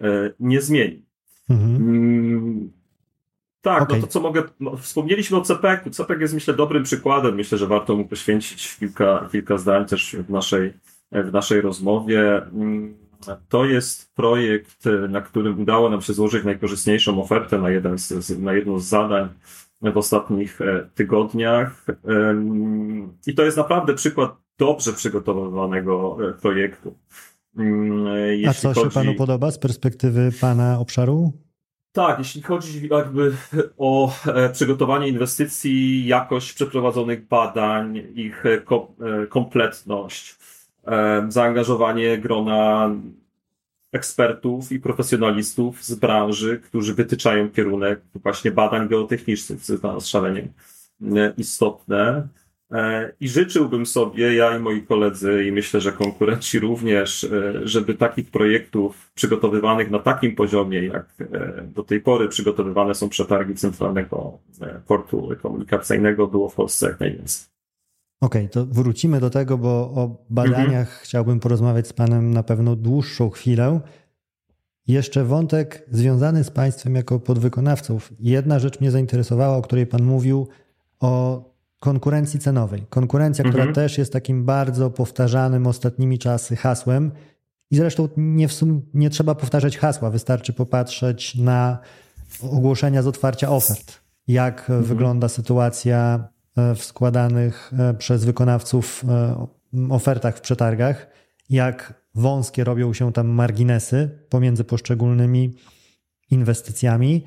Speaker 2: e, nie zmieni. Mhm. Mm, tak, okay. no to co mogę. No, wspomnieliśmy o CPEK-u. CPEK jest myślę dobrym przykładem. Myślę, że warto mu poświęcić kilka, kilka zdań też w naszej, w naszej rozmowie. Mm, to jest projekt, na którym udało nam się złożyć najkorzystniejszą ofertę na, jeden z, na jedno z zadań w ostatnich e, tygodniach. I to jest naprawdę przykład dobrze przygotowanego e, projektu.
Speaker 1: Mm, jeśli A co chodzi... się panu podoba z perspektywy pana obszaru?
Speaker 2: Tak, jeśli chodzi jakby o e, przygotowanie inwestycji, jakość przeprowadzonych badań, ich e, e, kompletność, zaangażowanie grona ekspertów i profesjonalistów z branży, którzy wytyczają kierunek właśnie badań geotechnicznych, co jest dla nas szalenie istotne. E, I życzyłbym sobie, ja i moi koledzy, i myślę, że konkurenci również, e, żeby takich projektów przygotowywanych na takim poziomie, jak e, do tej pory przygotowywane są przetargi Centralnego Portu Komunikacyjnego, było w Polsce jak najwięcej.
Speaker 1: Okej, okay, to wrócimy do tego, bo o badaniach mhm. chciałbym porozmawiać z Panem na pewno dłuższą chwilę. Jeszcze wątek związany z Państwem jako podwykonawców. Jedna rzecz mnie zainteresowała, o której Pan mówił, o konkurencji cenowej. Konkurencja, mhm. która też jest takim bardzo powtarzanym ostatnimi czasy hasłem. I zresztą nie, sum, nie trzeba powtarzać hasła, wystarczy popatrzeć na ogłoszenia z otwarcia ofert. Jak mhm. wygląda sytuacja w składanych e, przez wykonawców e, ofertach w przetargach, jak wąskie robią się tam marginesy pomiędzy poszczególnymi inwestycjami.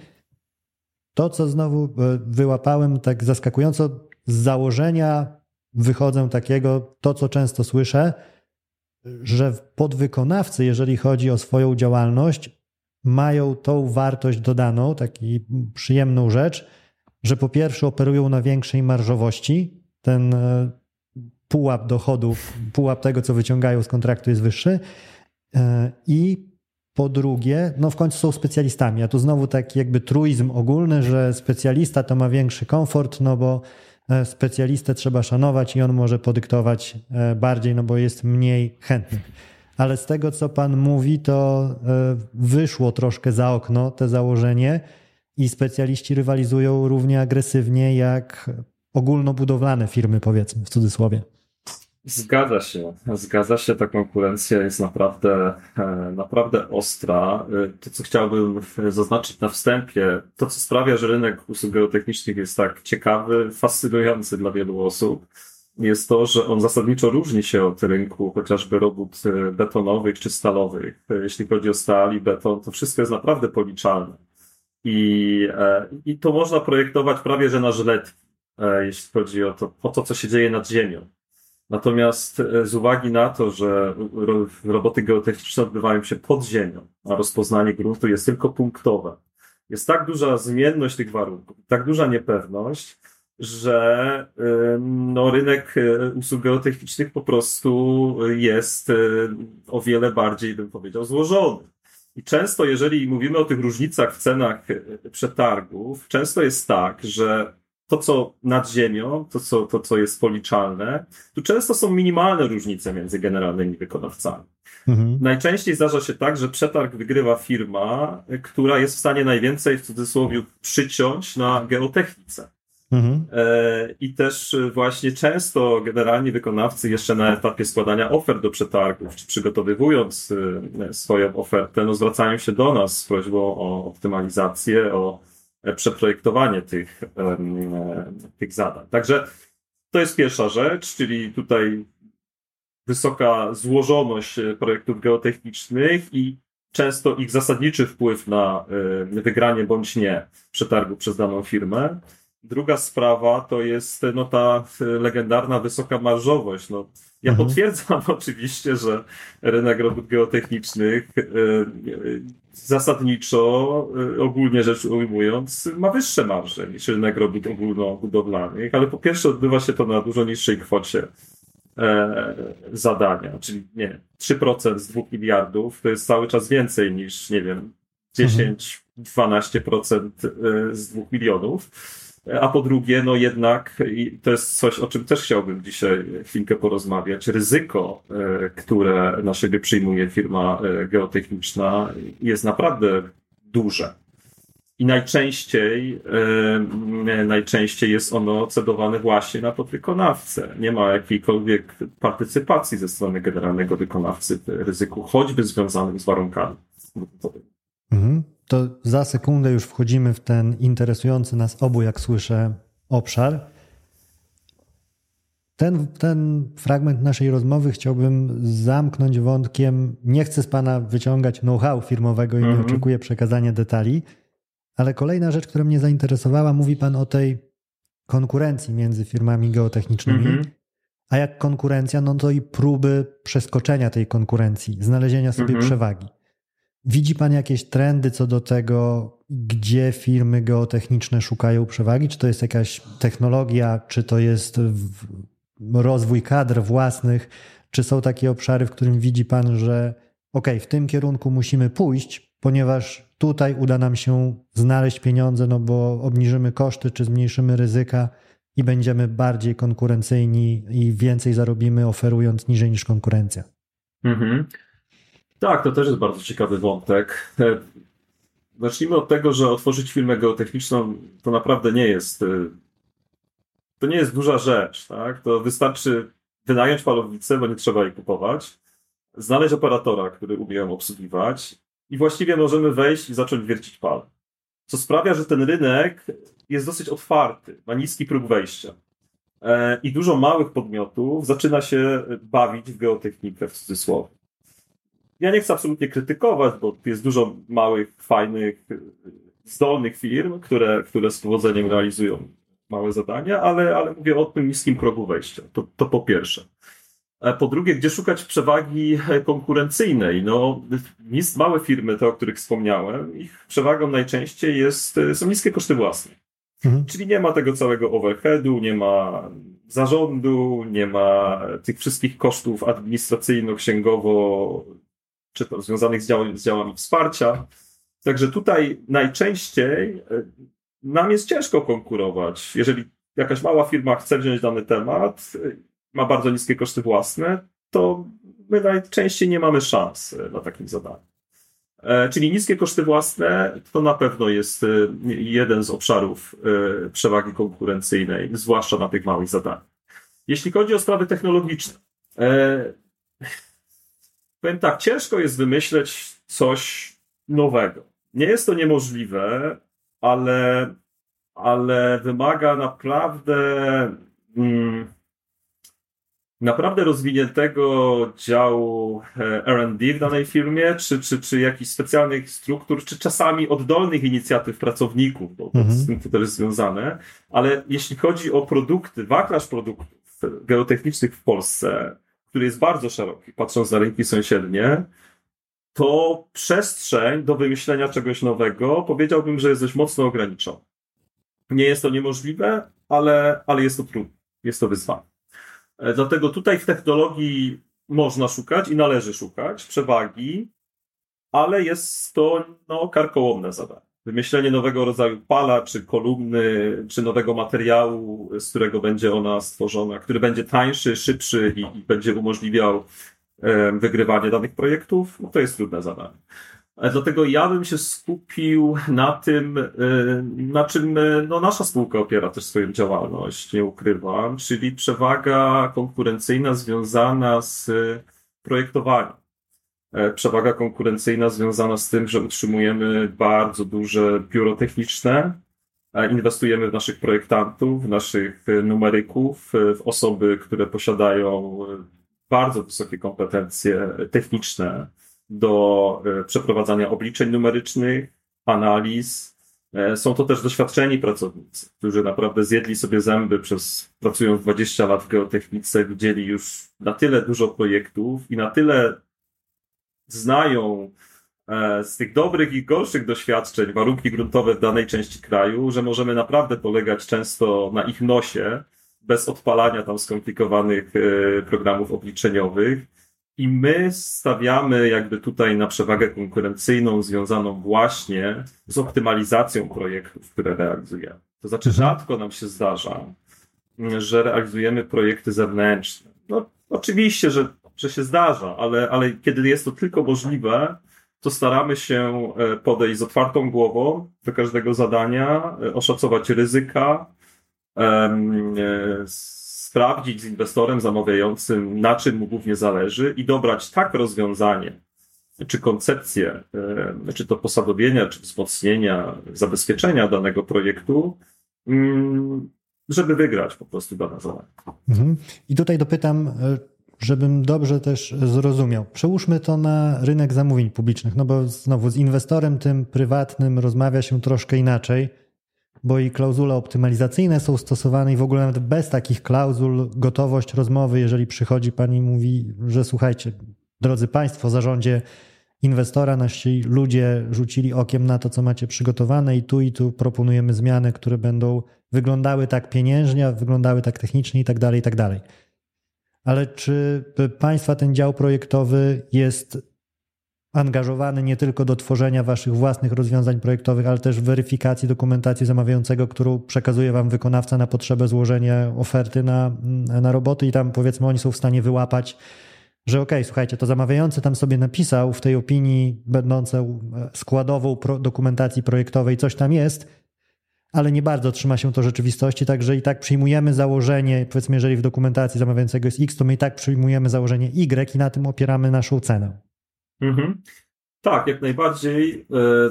Speaker 1: To, co znowu wyłapałem tak zaskakująco, z założenia wychodzę takiego, to co często słyszę, że podwykonawcy, jeżeli chodzi o swoją działalność, mają tą wartość dodaną, taką przyjemną rzecz, że po pierwsze operują na większej marżowości. Ten, pułap dochodów, pułap tego, co wyciągają z kontraktu jest wyższy. E, I po drugie, no w końcu są specjalistami, a tu znowu taki jakby truizm ogólny, że specjalista to ma większy komfort, no bo e, specjalistę trzeba szanować i on może podyktować e, bardziej, no bo jest mniej chętny. Ale z tego, co pan mówi, to wyszło troszkę za okno te założenie i specjaliści rywalizują równie agresywnie jak ogólnobudowlane firmy, powiedzmy w cudzysłowie.
Speaker 2: Zgadza się, zgadza się. Ta konkurencja jest naprawdę, e, naprawdę ostra. E, to, co chciałbym zaznaczyć na wstępie, to, co sprawia, że rynek usług geotechnicznych jest tak ciekawy, fascynujący dla wielu osób, jest to, że on zasadniczo różni się od rynku chociażby robót e, betonowych czy stalowych. Jeśli chodzi o stal i beton, to wszystko jest naprawdę policzalne. I, i to można projektować prawie że na żyletki, jeśli chodzi o to, o to, co się dzieje nad ziemią. Natomiast e, z uwagi na to, że roboty geotechniczne odbywają się pod ziemią, a rozpoznanie gruntu jest tylko punktowe, jest tak duża zmienność tych warunków, tak duża niepewność, że no, rynek e, usług geotechnicznych po prostu jest e, o wiele bardziej, bym powiedział, złożony. I często, jeżeli mówimy o tych różnicach w cenach przetargów, często jest tak, że to, co nad ziemią, to co, to, co jest policzalne, tu często są minimalne różnice między generalnymi wykonawcami. Mhm. Najczęściej zdarza się tak, że przetarg wygrywa firma, która jest w stanie najwięcej w cudzysłowie przyciąć na geotechnice. Mhm. E, I też właśnie często generalni wykonawcy jeszcze na etapie składania ofert do przetargów, czy przygotowywując e, swoją ofertę, no zwracają się do nas z prośbą o optymalizację, o przeprojektowanie tych, tych zadań. Także to jest pierwsza rzecz, czyli tutaj wysoka złożoność projektów geotechnicznych i często ich zasadniczy wpływ na wygranie bądź nie przetargu przez daną firmę. Druga sprawa to jest no, ta legendarna wysoka marżowość. No, ja mhm. potwierdzam (laughs) oczywiście, że rynek robót geotechnicznych e, zasadniczo, e, ogólnie rzecz ujmując, ma wyższe marże niż rynek robót ogólnobudowlanych, ale po pierwsze odbywa się to na dużo niższej kwocie e, zadania, czyli nie 3% z 2 miliardów to jest cały czas więcej niż, nie wiem, 10-12% mhm. z 2 milionów. A po drugie, no jednak, to jest coś, o czym też chciałbym dzisiaj chwilkę porozmawiać, ryzyko, e, które na siebie przyjmuje firma e, geotechniczna jest naprawdę duże. I najczęściej, e, najczęściej jest ono cedowane właśnie na podwykonawcę. Nie ma jakiejkolwiek partycypacji ze strony generalnego wykonawcy w ryzyku, choćby związanym z warunkami.
Speaker 1: Mhm to za sekundę już wchodzimy w ten interesujący nas obu, jak słyszę, obszar. Ten, ten fragment naszej rozmowy chciałbym zamknąć wątkiem. Nie chcę z Pana wyciągać know-how firmowego i nie mhm. oczekuję przekazania detali, ale kolejna rzecz, która mnie zainteresowała, mówi Pan o tej konkurencji między firmami geotechnicznymi. Mhm. A jak konkurencja, no to i próby przeskoczenia tej konkurencji, znalezienia sobie mhm. przewagi. Widzi Pan jakieś trendy co do tego, gdzie firmy geotechniczne szukają przewagi? Czy to jest jakaś technologia, czy to jest rozwój kadr własnych? Czy są takie obszary, w którym widzi Pan, że ok, w tym kierunku musimy pójść, ponieważ tutaj uda nam się znaleźć pieniądze, no bo obniżymy koszty, czy zmniejszymy ryzyka i będziemy bardziej konkurencyjni i więcej zarobimy, oferując niżej niż konkurencja? Mhm.
Speaker 2: Tak, to też jest bardzo ciekawy wątek. E, zacznijmy od tego, że otworzyć firmę geotechniczną to naprawdę nie jest e, to nie jest duża rzecz, tak? To wystarczy wynająć falownicę, bo nie trzeba jej kupować, znaleźć operatora, który umie ją obsługiwać i właściwie możemy wejść i zacząć wiercić pal. Co sprawia, że ten rynek jest dosyć otwarty, ma niski próg wejścia. E, I dużo małych podmiotów zaczyna się bawić w geotechnikę w cudzysłowie ja nie chcę absolutnie krytykować, bo jest dużo małych, fajnych, zdolnych firm, które, które z powodzeniem realizują małe zadania, ale, ale mówię o tym niskim progu wejścia. To, to po pierwsze. Po drugie, gdzie szukać przewagi konkurencyjnej? No, małe firmy, te, o których wspomniałem, ich przewagą najczęściej jest, są niskie koszty własne. Mhm. Czyli nie ma tego całego overheadu, nie ma zarządu, nie ma tych wszystkich kosztów administracyjno-księgowo, czy to związanych z, dział z działami wsparcia. Także tutaj najczęściej e, nam jest ciężko konkurować. Jeżeli jakaś mała firma chce wziąć dany temat, e, ma bardzo niskie koszty własne, to my najczęściej nie mamy szans e, na takim zadaniu. Czyli niskie koszty własne to na pewno jest jeden z obszarów przewagi konkurencyjnej, zwłaszcza na tych małych zadaniach. Jeśli chodzi o sprawy technologiczne, powiem tak, ciężko jest wymyśleć coś nowego. Nie jest to niemożliwe, ale, ale wymaga naprawdę mm, naprawdę rozwiniętego działu e, R&D w danej firmie, czy, czy, czy jakichś specjalnych struktur, czy czasami oddolnych inicjatyw pracowników, bo mhm. z tym to też jest związane, ale jeśli chodzi o produkty, wachlarz produktów geotechnicznych w Polsce, który jest bardzo szeroki, patrząc na rynki sąsiednie, to przestrzeń do wymyślenia czegoś nowego powiedziałbym, że jest dość mocno ograniczona. Nie jest to niemożliwe, ale, ale jest to trudne, jest to wyzwanie. E, dlatego tutaj w technologii można szukać i należy szukać przewagi, ale jest to no, karkołomne zadanie. Wymyślenie nowego rodzaju pala, czy kolumny, czy nowego materiału, z którego będzie ona stworzona, który będzie tańszy, szybszy i, i będzie umożliwiał wygrywanie danych projektów, no to jest trudne zadanie. Dlatego ja bym się skupił na tym, e, na czym e, no, nasza spółka opiera też swoją działalność, nie ukrywam, czyli przewaga konkurencyjna związana z projektowaniem. E, przewaga konkurencyjna związana z tym, że utrzymujemy bardzo duże biuro techniczne, inwestujemy w naszych projektantów, w naszych numeryków, w osoby, które posiadają bardzo wysokie kompetencje techniczne do e, przeprowadzania obliczeń numerycznych, analiz. E, są to też doświadczeni pracownicy, którzy naprawdę zjedli sobie zęby przez, pracując 20 lat w geotechnice, widzieli już na tyle dużo projektów i na tyle znają e, z tych dobrych i gorszych doświadczeń warunki gruntowe w danej części kraju, że możemy naprawdę polegać często na ich nosie, bez odpalania tam skomplikowanych e, programów obliczeniowych. I my stawiamy jakby tutaj na przewagę konkurencyjną związaną właśnie z optymalizacją projektów, które realizujemy. To znaczy, mhm. rzadko nam się zdarza, że realizujemy projekty zewnętrzne. No, oczywiście, że, że się zdarza, ale, ale kiedy jest to tylko możliwe, to staramy się e, podejść z otwartą głową do każdego zadania, e, oszacować ryzyka, E, sprawdzić z inwestorem zamawiającym, na czym mu głównie zależy i dobrać tak rozwiązanie, czy koncepcję, czy to posadowienia, czy wzmocnienia, zabezpieczenia danego projektu, mm, żeby wygrać po prostu dane zadanie.
Speaker 1: Mhm. I tutaj dopytam, żebym dobrze też zrozumiał. Przełóżmy to na rynek zamówień publicznych, no bo znowu z inwestorem tym prywatnym rozmawia się troszkę inaczej bo i klauzule optymalizacyjne są stosowane i w ogóle nawet bez takich klauzul gotowość rozmowy, jeżeli przychodzi pani i mówi, że słuchajcie, drodzy Państwo, zarządzie inwestora nasi ludzie rzucili okiem na to, co macie przygotowane i tu i tu proponujemy zmiany, które będą wyglądały tak pieniężnie, wyglądały tak technicznie i tak dalej, i tak dalej. Ale czy Państwa ten dział projektowy jest angażowany nie tylko do tworzenia waszych własnych rozwiązań projektowych, ale też weryfikacji dokumentacji zamawiającego, którą przekazuje wam wykonawca na potrzebę złożenia oferty na, na roboty? I tam powiedzmy oni są w stanie wyłapać, że okej, okay, słuchajcie, to zamawiający tam sobie napisał w tej opinii będącą składową dokumentacji projektowej coś tam jest, ale nie bardzo trzyma się to rzeczywistości, także i tak przyjmujemy założenie, powiedzmy, jeżeli w dokumentacji zamawiającego jest X, to my i tak przyjmujemy założenie Y i na tym opieramy naszą cenę.
Speaker 2: Mhm. Tak, jak najbardziej. E,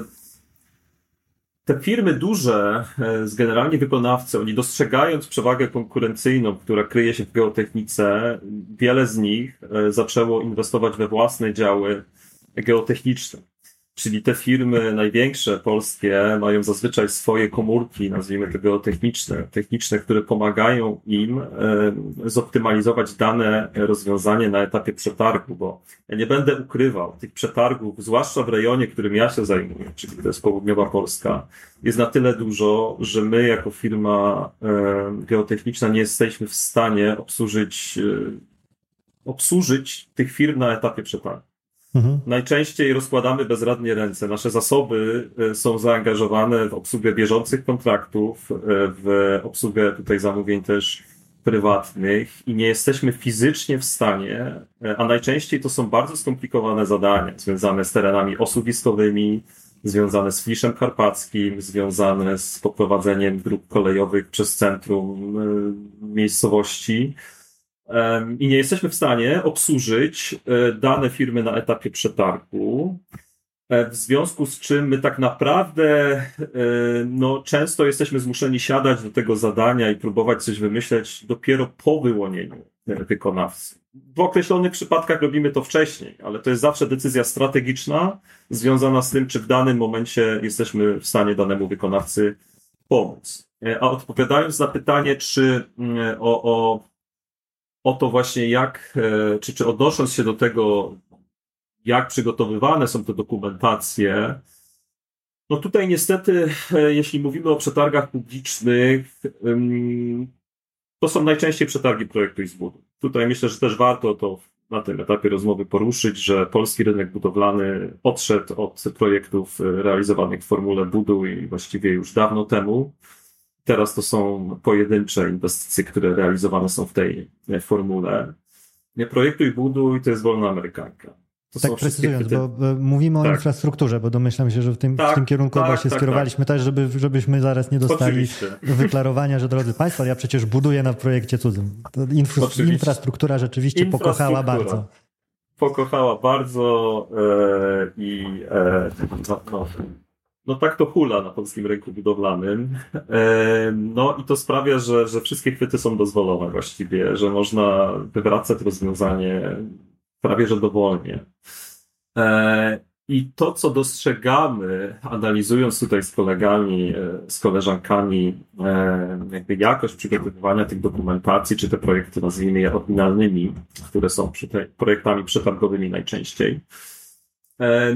Speaker 2: te firmy duże, e, generalnie wykonawcy, oni dostrzegając przewagę konkurencyjną, która kryje się w geotechnice, wiele z nich e, zaczęło inwestować we własne działy geotechniczne. Czyli te firmy największe polskie mają zazwyczaj swoje komórki, nazwijmy tego techniczne, techniczne, które pomagają im e, zoptymalizować dane rozwiązanie na etapie przetargu, bo ja nie będę ukrywał tych przetargów, zwłaszcza w rejonie, którym ja się zajmuję, czyli to jest południowa Polska, jest na tyle dużo, że my jako firma e, geotechniczna nie jesteśmy w stanie obsłużyć, e, obsłużyć tych firm na etapie przetargu. Mhm. Najczęściej rozkładamy bezradnie ręce. Nasze zasoby e, są zaangażowane w obsługę bieżących kontraktów, e, w obsługę tutaj zamówień też prywatnych i nie jesteśmy fizycznie w stanie, e, a najczęściej to są bardzo skomplikowane zadania związane z terenami osuwiskowymi, związane z Fliszem Karpackim, związane z poprowadzeniem dróg kolejowych przez centrum miejscowości i nie jesteśmy w stanie obsłużyć e, dane firmy na etapie przetargu. E, w związku z czym my tak naprawdę e, no, często jesteśmy zmuszeni siadać do tego zadania i próbować coś wymyśleć dopiero po wyłonieniu wykonawcy. W określonych przypadkach robimy to wcześniej, ale to jest zawsze decyzja strategiczna związana z tym, czy w danym momencie jesteśmy w stanie danemu wykonawcy pomóc. A odpowiadając na pytanie, czy mm, o, o o to właśnie jak, e, czy, czy odnosząc się do tego, jak przygotowywane są te dokumentacje, no tutaj niestety, e, jeśli mówimy o przetargach publicznych, to są najczęściej przetargi projektu i zbudu. Tutaj myślę, że też warto to na tym etapie rozmowy poruszyć, że polski rynek budowlany odszedł od projektów realizowanych w formule budu i właściwie już dawno temu. Teraz to są pojedyncze inwestycje, które realizowane są w tej e, formule. Nie projektuj, buduj, to jest wolna amerykanka. To
Speaker 1: tak precyzując, bo mówimy o tak. infrastrukturze, bo domyślam się, że w tym, tak, w tym kierunku tak, się tak, skierowaliśmy tak. też, żeby, żebyśmy zaraz nie dostali Oczywiście. (laughs) wyklarowania, że drodzy Państwo, ja przecież buduję na projekcie cudzym. infrastruktura rzeczywiście infrastruktura. pokochała bardzo.
Speaker 2: Pokochała bardzo e, i e, no, no, no tak to hula na polskim rynku budowlanym. E, no i to sprawia, że, że wszystkie chwyty są dozwolone właściwie, że można wywracać rozwiązanie prawie że dowolnie. E, I to, co dostrzegamy, analizując tutaj z kolegami, e, z koleżankami, jakby jakość przygotowywania tych dokumentacji, czy te projekty, nazwijmy je oryginalnymi, które są projektami przetargowymi najczęściej,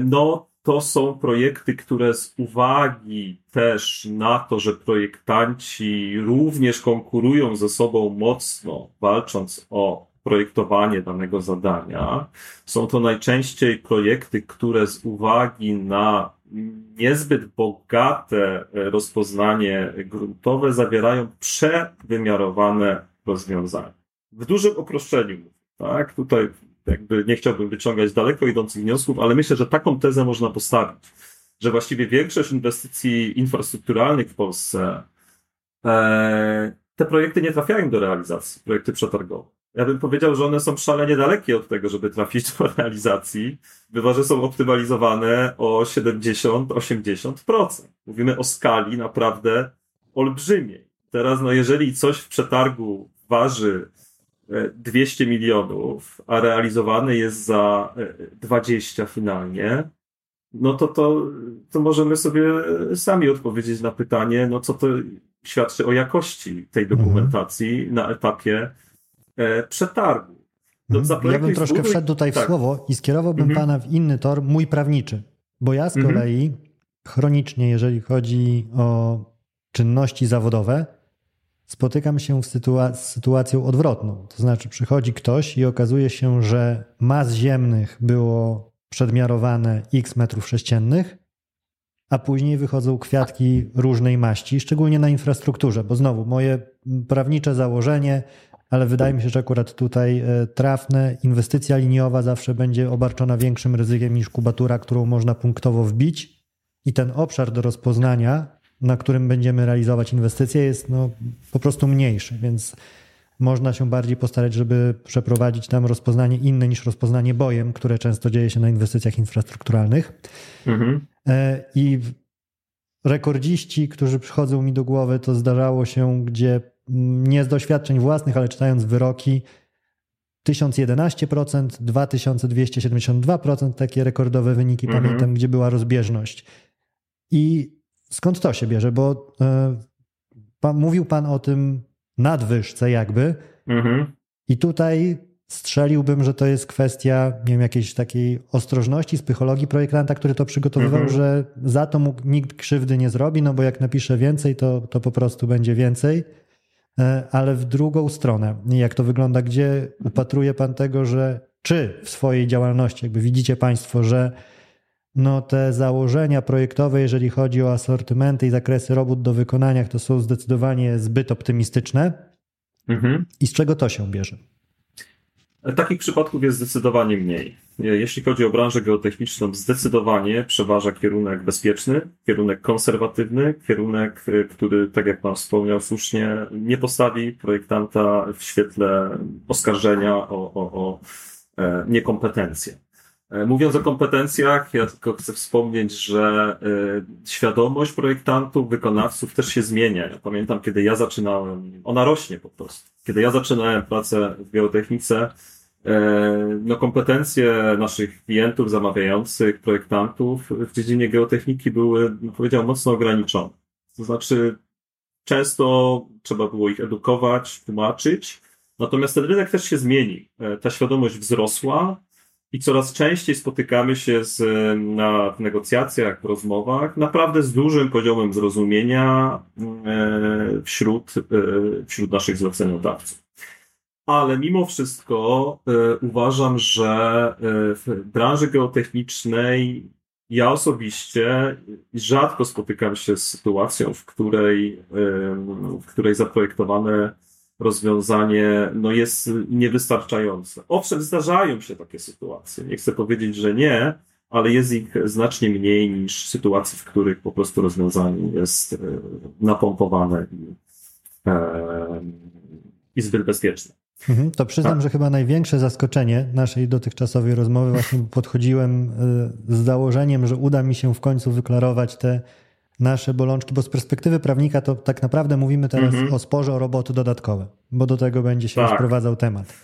Speaker 2: no to są projekty, które z uwagi też na to, że projektanci również konkurują ze sobą mocno, walcząc o projektowanie danego zadania, są to najczęściej projekty, które z uwagi na niezbyt bogate rozpoznanie gruntowe zawierają przewymiarowane rozwiązania. W dużym uproszczeniu, tak? Tutaj jakby nie chciałbym wyciągać daleko idących wniosków, ale myślę, że taką tezę można postawić, że właściwie większość inwestycji infrastrukturalnych w Polsce, e, te projekty nie trafiają do realizacji, projekty przetargowe. Ja bym powiedział, że one są szalenie dalekie od tego, żeby trafić do realizacji, bywa, że są optymalizowane o 70-80%. Mówimy o skali naprawdę olbrzymiej. Teraz, no jeżeli coś w przetargu waży 200 milionów, a realizowany jest za 20 e, finalnie, no to, to, to możemy sobie sami odpowiedzieć na pytanie, no co to świadczy o jakości tej mhm. dokumentacji mhm. na etapie e, przetargu.
Speaker 1: No, mhm. ja bym troszkę zbuduj... wszedł tutaj w tak. słowo i skierowałbym mhm. pana w inny tor, mój prawniczy, bo ja z mhm. kolei chronicznie, jeżeli chodzi o czynności zawodowe, spotykam się sytua z sytuacją odwrotną. To znaczy, przychodzi ktoś i okazuje się, że mas ziemnych było przedmiarowane x metrów sześciennych, a później wychodzą kwiatki różnej maści, szczególnie na infrastrukturze, bo znowu moje prawnicze założenie, ale wydaje mi się, że akurat tutaj e, trafne, inwestycja liniowa zawsze będzie obarczona większym ryzykiem niż kubatura, którą można punktowo wbić i ten obszar do rozpoznania na którym będziemy realizować inwestycje, jest no, po prostu mniejszy, więc można się bardziej postarać, żeby przeprowadzić tam rozpoznanie inne niż rozpoznanie bojem, które często dzieje się na inwestycjach infrastrukturalnych. Mhm. E, I rekordziści, którzy przychodzą mi do głowy, to zdarzało się, gdzie nie z doświadczeń własnych, ale czytając wyroki, 1011%, 2272%, takie rekordowe wyniki, mhm. pamiętam, gdzie była rozbieżność. I skąd to się bierze? Bo e, pan, mówił Pan o tym nadwyżce, jakby. Mhm. I tutaj strzeliłbym, że to jest kwestia, nie wiem, jakiejś takiej ostrożności z psychologii projektanta, który to przygotowywał, mhm. że za to mógł, nikt krzywdy nie zrobi, no bo jak napisze więcej, to, to po prostu będzie więcej. E, ale w drugą stronę, jak to wygląda, gdzie upatruje Pan tego, że czy w swojej działalności, jakby widzicie Państwo, że no te założenia projektowe, jeżeli chodzi o asortymenty i zakresy robót do wykonania, to są zdecydowanie zbyt optymistyczne. Mhm. I z czego to się bierze?
Speaker 2: Takich przypadków jest zdecydowanie mniej. Jeśli chodzi o branżę geotechniczną, zdecydowanie przeważa kierunek bezpieczny, kierunek konserwatywny, kierunek, y, który, tak jak Pan wspomniał słusznie, nie postawi projektanta w świetle oskarżenia o, o, o e, niekompetencję. E, mówiąc o kompetencjach, ja tylko chcę wspomnieć, że e, świadomość projektantów, wykonawców też się zmienia. Ja pamiętam, kiedy ja zaczynałem, ona rośnie po prostu. Kiedy ja zaczynałem pracę w geotechnice, e, no kompetencje naszych klientów, zamawiających, projektantów w dziedzinie geotechniki były, no powiedział, mocno ograniczone. To znaczy, często trzeba było ich edukować, tłumaczyć, natomiast ten rynek też się zmienił. Ta świadomość wzrosła, i coraz częściej spotykamy się z, na w negocjacjach, w rozmowach, naprawdę z dużym poziomem zrozumienia e, wśród, e, wśród naszych zleceniodawców. Ale mimo wszystko e, uważam, że w branży geotechnicznej ja osobiście rzadko spotykam się z sytuacją, w której, w której zaprojektowane rozwiązanie no, jest niewystarczające. Owszem, zdarzają się takie sytuacje. Nie chcę powiedzieć, że nie, ale jest ich znacznie mniej niż sytuacji, w których po prostu rozwiązanie jest e, napompowane i, e, i zbyt bezpieczne.
Speaker 1: Mhm, to przyznam, tak. że chyba największe zaskoczenie naszej dotychczasowej rozmowy właśnie podchodziłem e, z założeniem, że uda mi się w końcu wyklarować te nasze bolączki, bo z perspektywy prawnika to tak naprawdę mówimy teraz mm -hmm. o sporze o roboty dodatkowe, bo do tego będzie się tak. sprowadzał temat.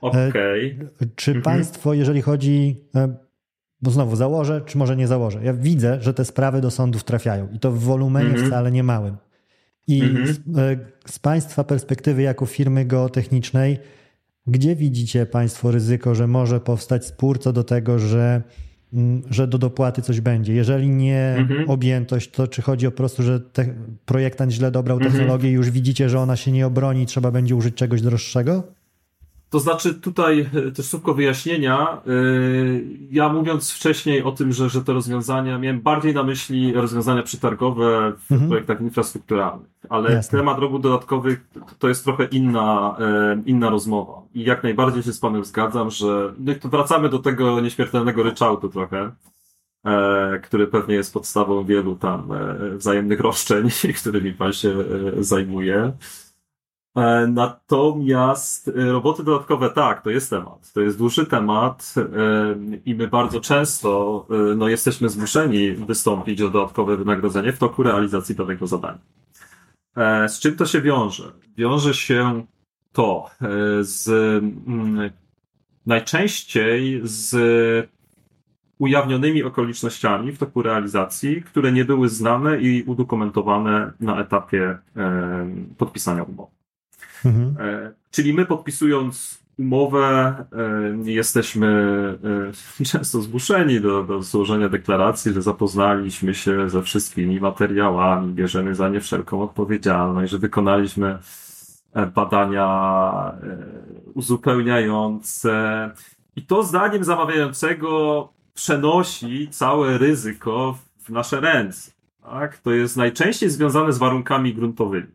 Speaker 2: Okej. Okay.
Speaker 1: Czy mm -hmm. państwo, jeżeli chodzi, e, bo znowu założę, czy może nie założę, ja widzę, że te sprawy do sądów trafiają i to w wolumenie mm -hmm. wcale nie małym. I mhm. z, e, z państwa perspektywy jako firmy geotechnicznej, gdzie widzicie państwo ryzyko, że może powstać spór co do tego, że że do dopłaty coś będzie. Jeżeli nie mhm. objętość, to czy chodzi o po prostu, że te, projektant źle dobrał mhm. technologię i już widzicie, że ona się nie obroni i trzeba będzie użyć czegoś droższego?
Speaker 2: To znaczy tutaj e, też szybko wyjaśnienia. E, ja mówiąc wcześniej o tym, że, że te rozwiązania, miałem bardziej na myśli rozwiązania przetargowe w mhm. projektach infrastrukturalnych, ale Jasne. temat robót dodatkowych to jest trochę inna, e, inna rozmowa. I jak najbardziej się z Panem zgadzam, że no wracamy do tego nieśmiertelnego ryczałtu trochę, który pewnie jest podstawą wielu tam wzajemnych roszczeń, (laughs) którymi Pan się zajmuje. E, natomiast e, roboty dodatkowe, tak, to jest temat. To jest dłuższy temat e, i my bardzo często no, jesteśmy zmuszeni wystąpić o dodatkowe wynagrodzenie w toku realizacji danego zadania. Z czym to się wiąże? Wiąże się to z mm, najczęściej z ujawnionymi okolicznościami w toku realizacji, które nie były znane i udokumentowane na etapie podpisania umowy. Mhm. E, czyli my podpisując umowę e, jesteśmy e, (laughs) często zmuszeni do, do złożenia deklaracji, że zapoznaliśmy się ze wszystkimi materiałami, bierzemy za nie wszelką odpowiedzialność, że wykonaliśmy badania uzupełniające. I to zdaniem zamawiającego przenosi całe ryzyko w nasze ręce. Tak? To jest najczęściej związane z warunkami gruntowymi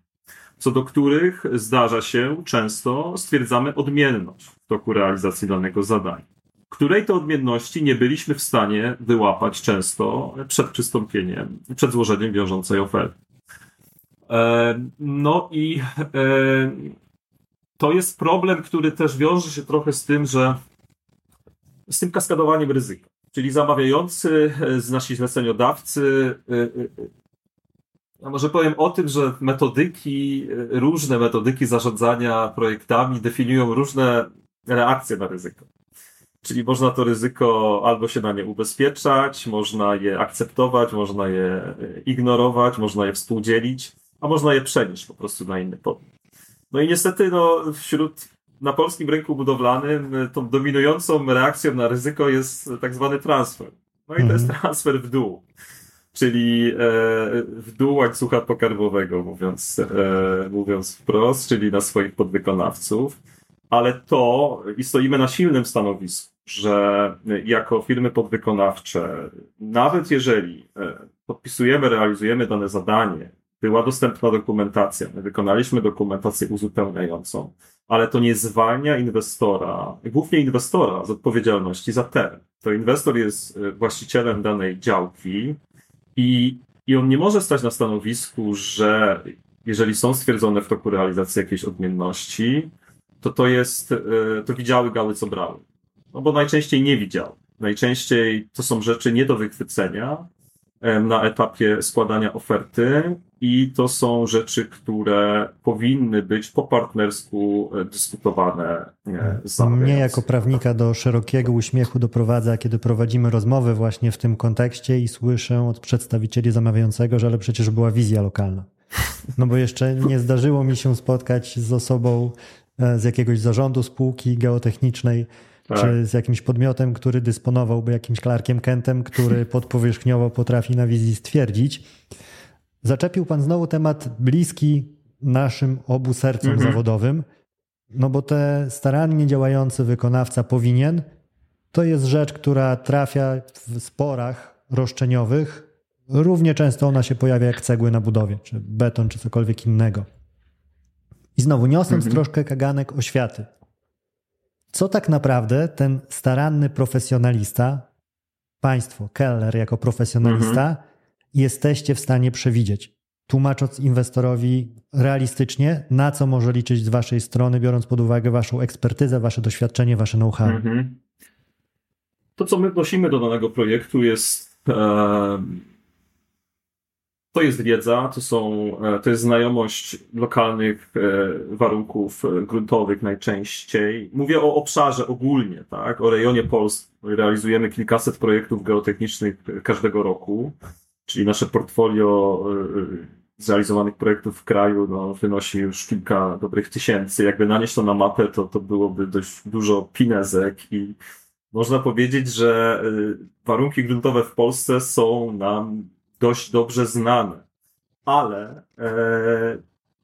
Speaker 2: co do których zdarza się często stwierdzamy odmienność w toku realizacji danego zadania, której to odmienności nie byliśmy w stanie wyłapać często przed przystąpieniem, przed złożeniem wiążącej oferty. E, no i e, to jest problem, który też wiąże się trochę z tym, że z tym kaskadowaniem ryzyka. Czyli zamawiający, z nasi zleceniodawcy e, a może powiem o tym, że metodyki, różne metodyki zarządzania projektami definiują różne reakcję na ryzyko. Czyli można to ryzyko albo się na nie ubezpieczać, można je akceptować, można je e, ignorować, można je współdzielić, a można je przenieść po prostu na inny podmiot. No i niestety no, wśród na polskim rynku budowlanym e, tą dominującą reakcją na ryzyko jest tak zwany transfer. No i to jest mhm. transfer w dół czyli e, w dół łańcucha pokarmowego, mówiąc, e, mówiąc wprost, czyli na swoich podwykonawców. Ale to, i stoimy na silnym stanowisku, że jako firmy podwykonawcze, nawet jeżeli e, podpisujemy, realizujemy dane zadanie, była dostępna dokumentacja, my wykonaliśmy dokumentację uzupełniającą, ale to nie zwalnia inwestora, głównie inwestora z odpowiedzialności za teren. To inwestor jest właścicielem danej działki, i, I on nie może stać na stanowisku, że jeżeli są stwierdzone w toku realizacji jakieś odmienności, to to jest, e, to widziały gały, co brały. No bo najczęściej nie widział. Najczęściej to są rzeczy nie do wychwycenia na etapie składania oferty i to są rzeczy, które powinny być po partnersku e, dyskutowane e, z
Speaker 1: Mnie jako prawnika do szerokiego uśmiechu doprowadza, kiedy prowadzimy rozmowę właśnie w tym kontekście i słyszę od przedstawicieli zamawiającego, że ale przecież była wizja lokalna. No bo jeszcze nie zdarzyło mi się spotkać z osobą e, z jakiegoś zarządu spółki geotechnicznej, tak. czy z jakimś podmiotem, który dysponowałby jakimś Clarkiem Kentem, który podpowierzchniowo potrafi na wizji stwierdzić, Zaczepił Pan znowu temat bliski naszym obu sercom mhm. zawodowym, no bo te starannie działający wykonawca powinien, to jest rzecz, która trafia w sporach roszczeniowych. Równie często ona się pojawia jak cegły na budowie, czy beton, czy cokolwiek innego. I znowu niosąc mhm. troszkę kaganek oświaty. Co tak naprawdę ten staranny profesjonalista, państwo, Keller jako profesjonalista, mhm jesteście w stanie przewidzieć, tłumacząc inwestorowi realistycznie, na co może liczyć z waszej strony, biorąc pod uwagę waszą ekspertyzę, wasze doświadczenie, wasze know-how. Mhm.
Speaker 2: To, co my wnosimy do danego projektu, jest. E, to jest wiedza, to, są, e, to jest znajomość lokalnych e, warunków gruntowych najczęściej. Mówię o obszarze ogólnie, tak? o rejonie Polski. Realizujemy kilkaset projektów geotechnicznych każdego roku czyli nasze portfolio y, y, zrealizowanych projektów w kraju no, wynosi już kilka dobrych tysięcy. Jakby nanieść to na mapę, to, to byłoby dość dużo pinezek i można powiedzieć, że y, warunki gruntowe w Polsce są nam dość dobrze znane, ale e,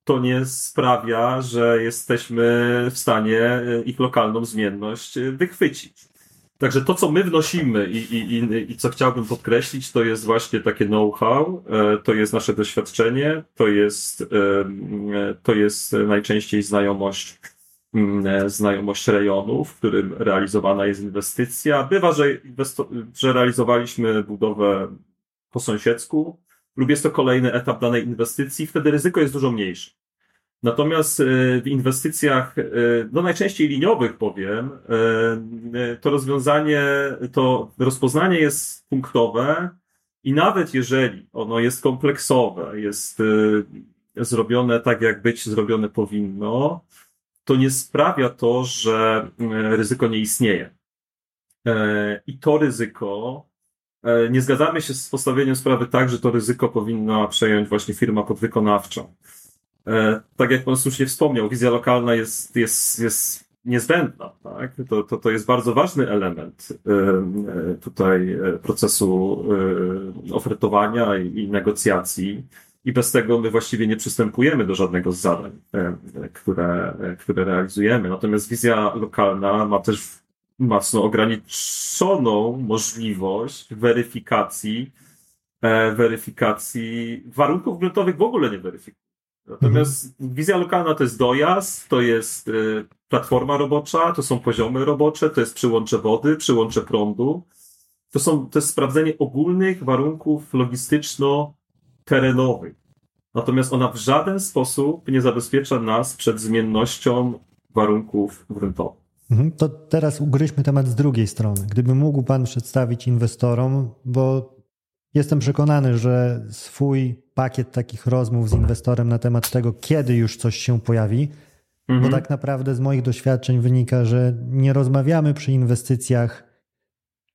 Speaker 2: to nie sprawia, że jesteśmy w stanie ich lokalną zmienność wychwycić. Także to, co my wnosimy i, i, i, i co chciałbym podkreślić, to jest właśnie takie know-how, e, to jest nasze doświadczenie, to jest, e, to jest najczęściej znajomość, mm, e, znajomość rejonu, w którym realizowana jest inwestycja. Bywa, że, że realizowaliśmy budowę po sąsiedzku, lub jest to kolejny etap danej inwestycji, wtedy ryzyko jest dużo mniejsze. Natomiast e, w inwestycjach, e, no najczęściej liniowych powiem, e, to rozwiązanie, to rozpoznanie jest punktowe i nawet jeżeli ono jest kompleksowe, jest zrobione tak, jak być zrobione powinno, to nie sprawia to, że ryzyko nie istnieje. I to ryzyko, nie zgadzamy się z postawieniem sprawy tak, że to ryzyko powinna przejąć właśnie firma podwykonawcza. E, tak jak pan słusznie wspomniał, wizja lokalna jest, jest, jest niezbędna. Tak? To, to, to jest bardzo ważny element e, e, tutaj procesu ofertowania i negocjacji. I bez tego my właściwie nie przystępujemy do żadnego z zadań, które, które realizujemy. Natomiast wizja lokalna ma też mocno ograniczoną możliwość weryfikacji, weryfikacji warunków gruntowych w ogóle nie weryfikuje. Natomiast mhm. wizja lokalna to jest dojazd, to jest y, platforma robocza, to są poziomy robocze, to jest przyłącze wody, przyłącze prądu. To, są, to jest sprawdzenie ogólnych warunków logistyczno-terenowych. Natomiast ona w żaden sposób nie zabezpiecza nas przed zmiennością warunków gruntowych.
Speaker 1: Mhm. To teraz ugryźmy temat z drugiej strony. Gdyby mógł Pan przedstawić inwestorom, bo jestem przekonany, że swój pakiet takich rozmów z inwestorem na temat tego, kiedy już coś się pojawi, Mhm. Bo tak naprawdę z moich doświadczeń wynika, że nie rozmawiamy przy inwestycjach,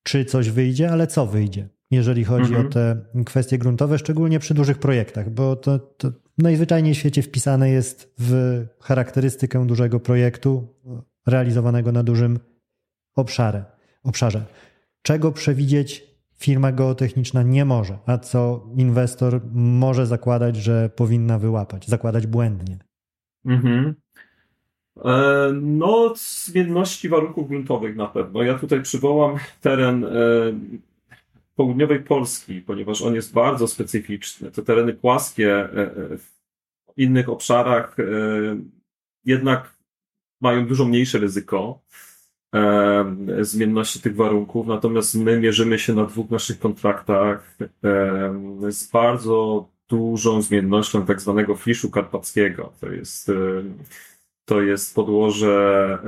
Speaker 1: czy coś wyjdzie, ale co wyjdzie, jeżeli chodzi mhm. o te kwestie gruntowe, szczególnie przy dużych projektach, bo to, to najzwyczajniej w świecie wpisane jest w charakterystykę dużego projektu realizowanego na dużym obszarze. obszarze. Czego przewidzieć firma geotechniczna nie może, a co inwestor może zakładać, że powinna wyłapać, zakładać błędnie. Mhm.
Speaker 2: E, no, zmienności warunków gruntowych na pewno. Ja tutaj przywołam teren e, południowej Polski, ponieważ on jest bardzo specyficzny. Te tereny płaskie e, w innych obszarach jednak mają dużo mniejsze ryzyko zmienności tych warunków, natomiast my mierzymy się na dwóch naszych kontraktach z bardzo dużą zmiennością tak zwanego fliszu karpackiego. To jest, to jest podłoże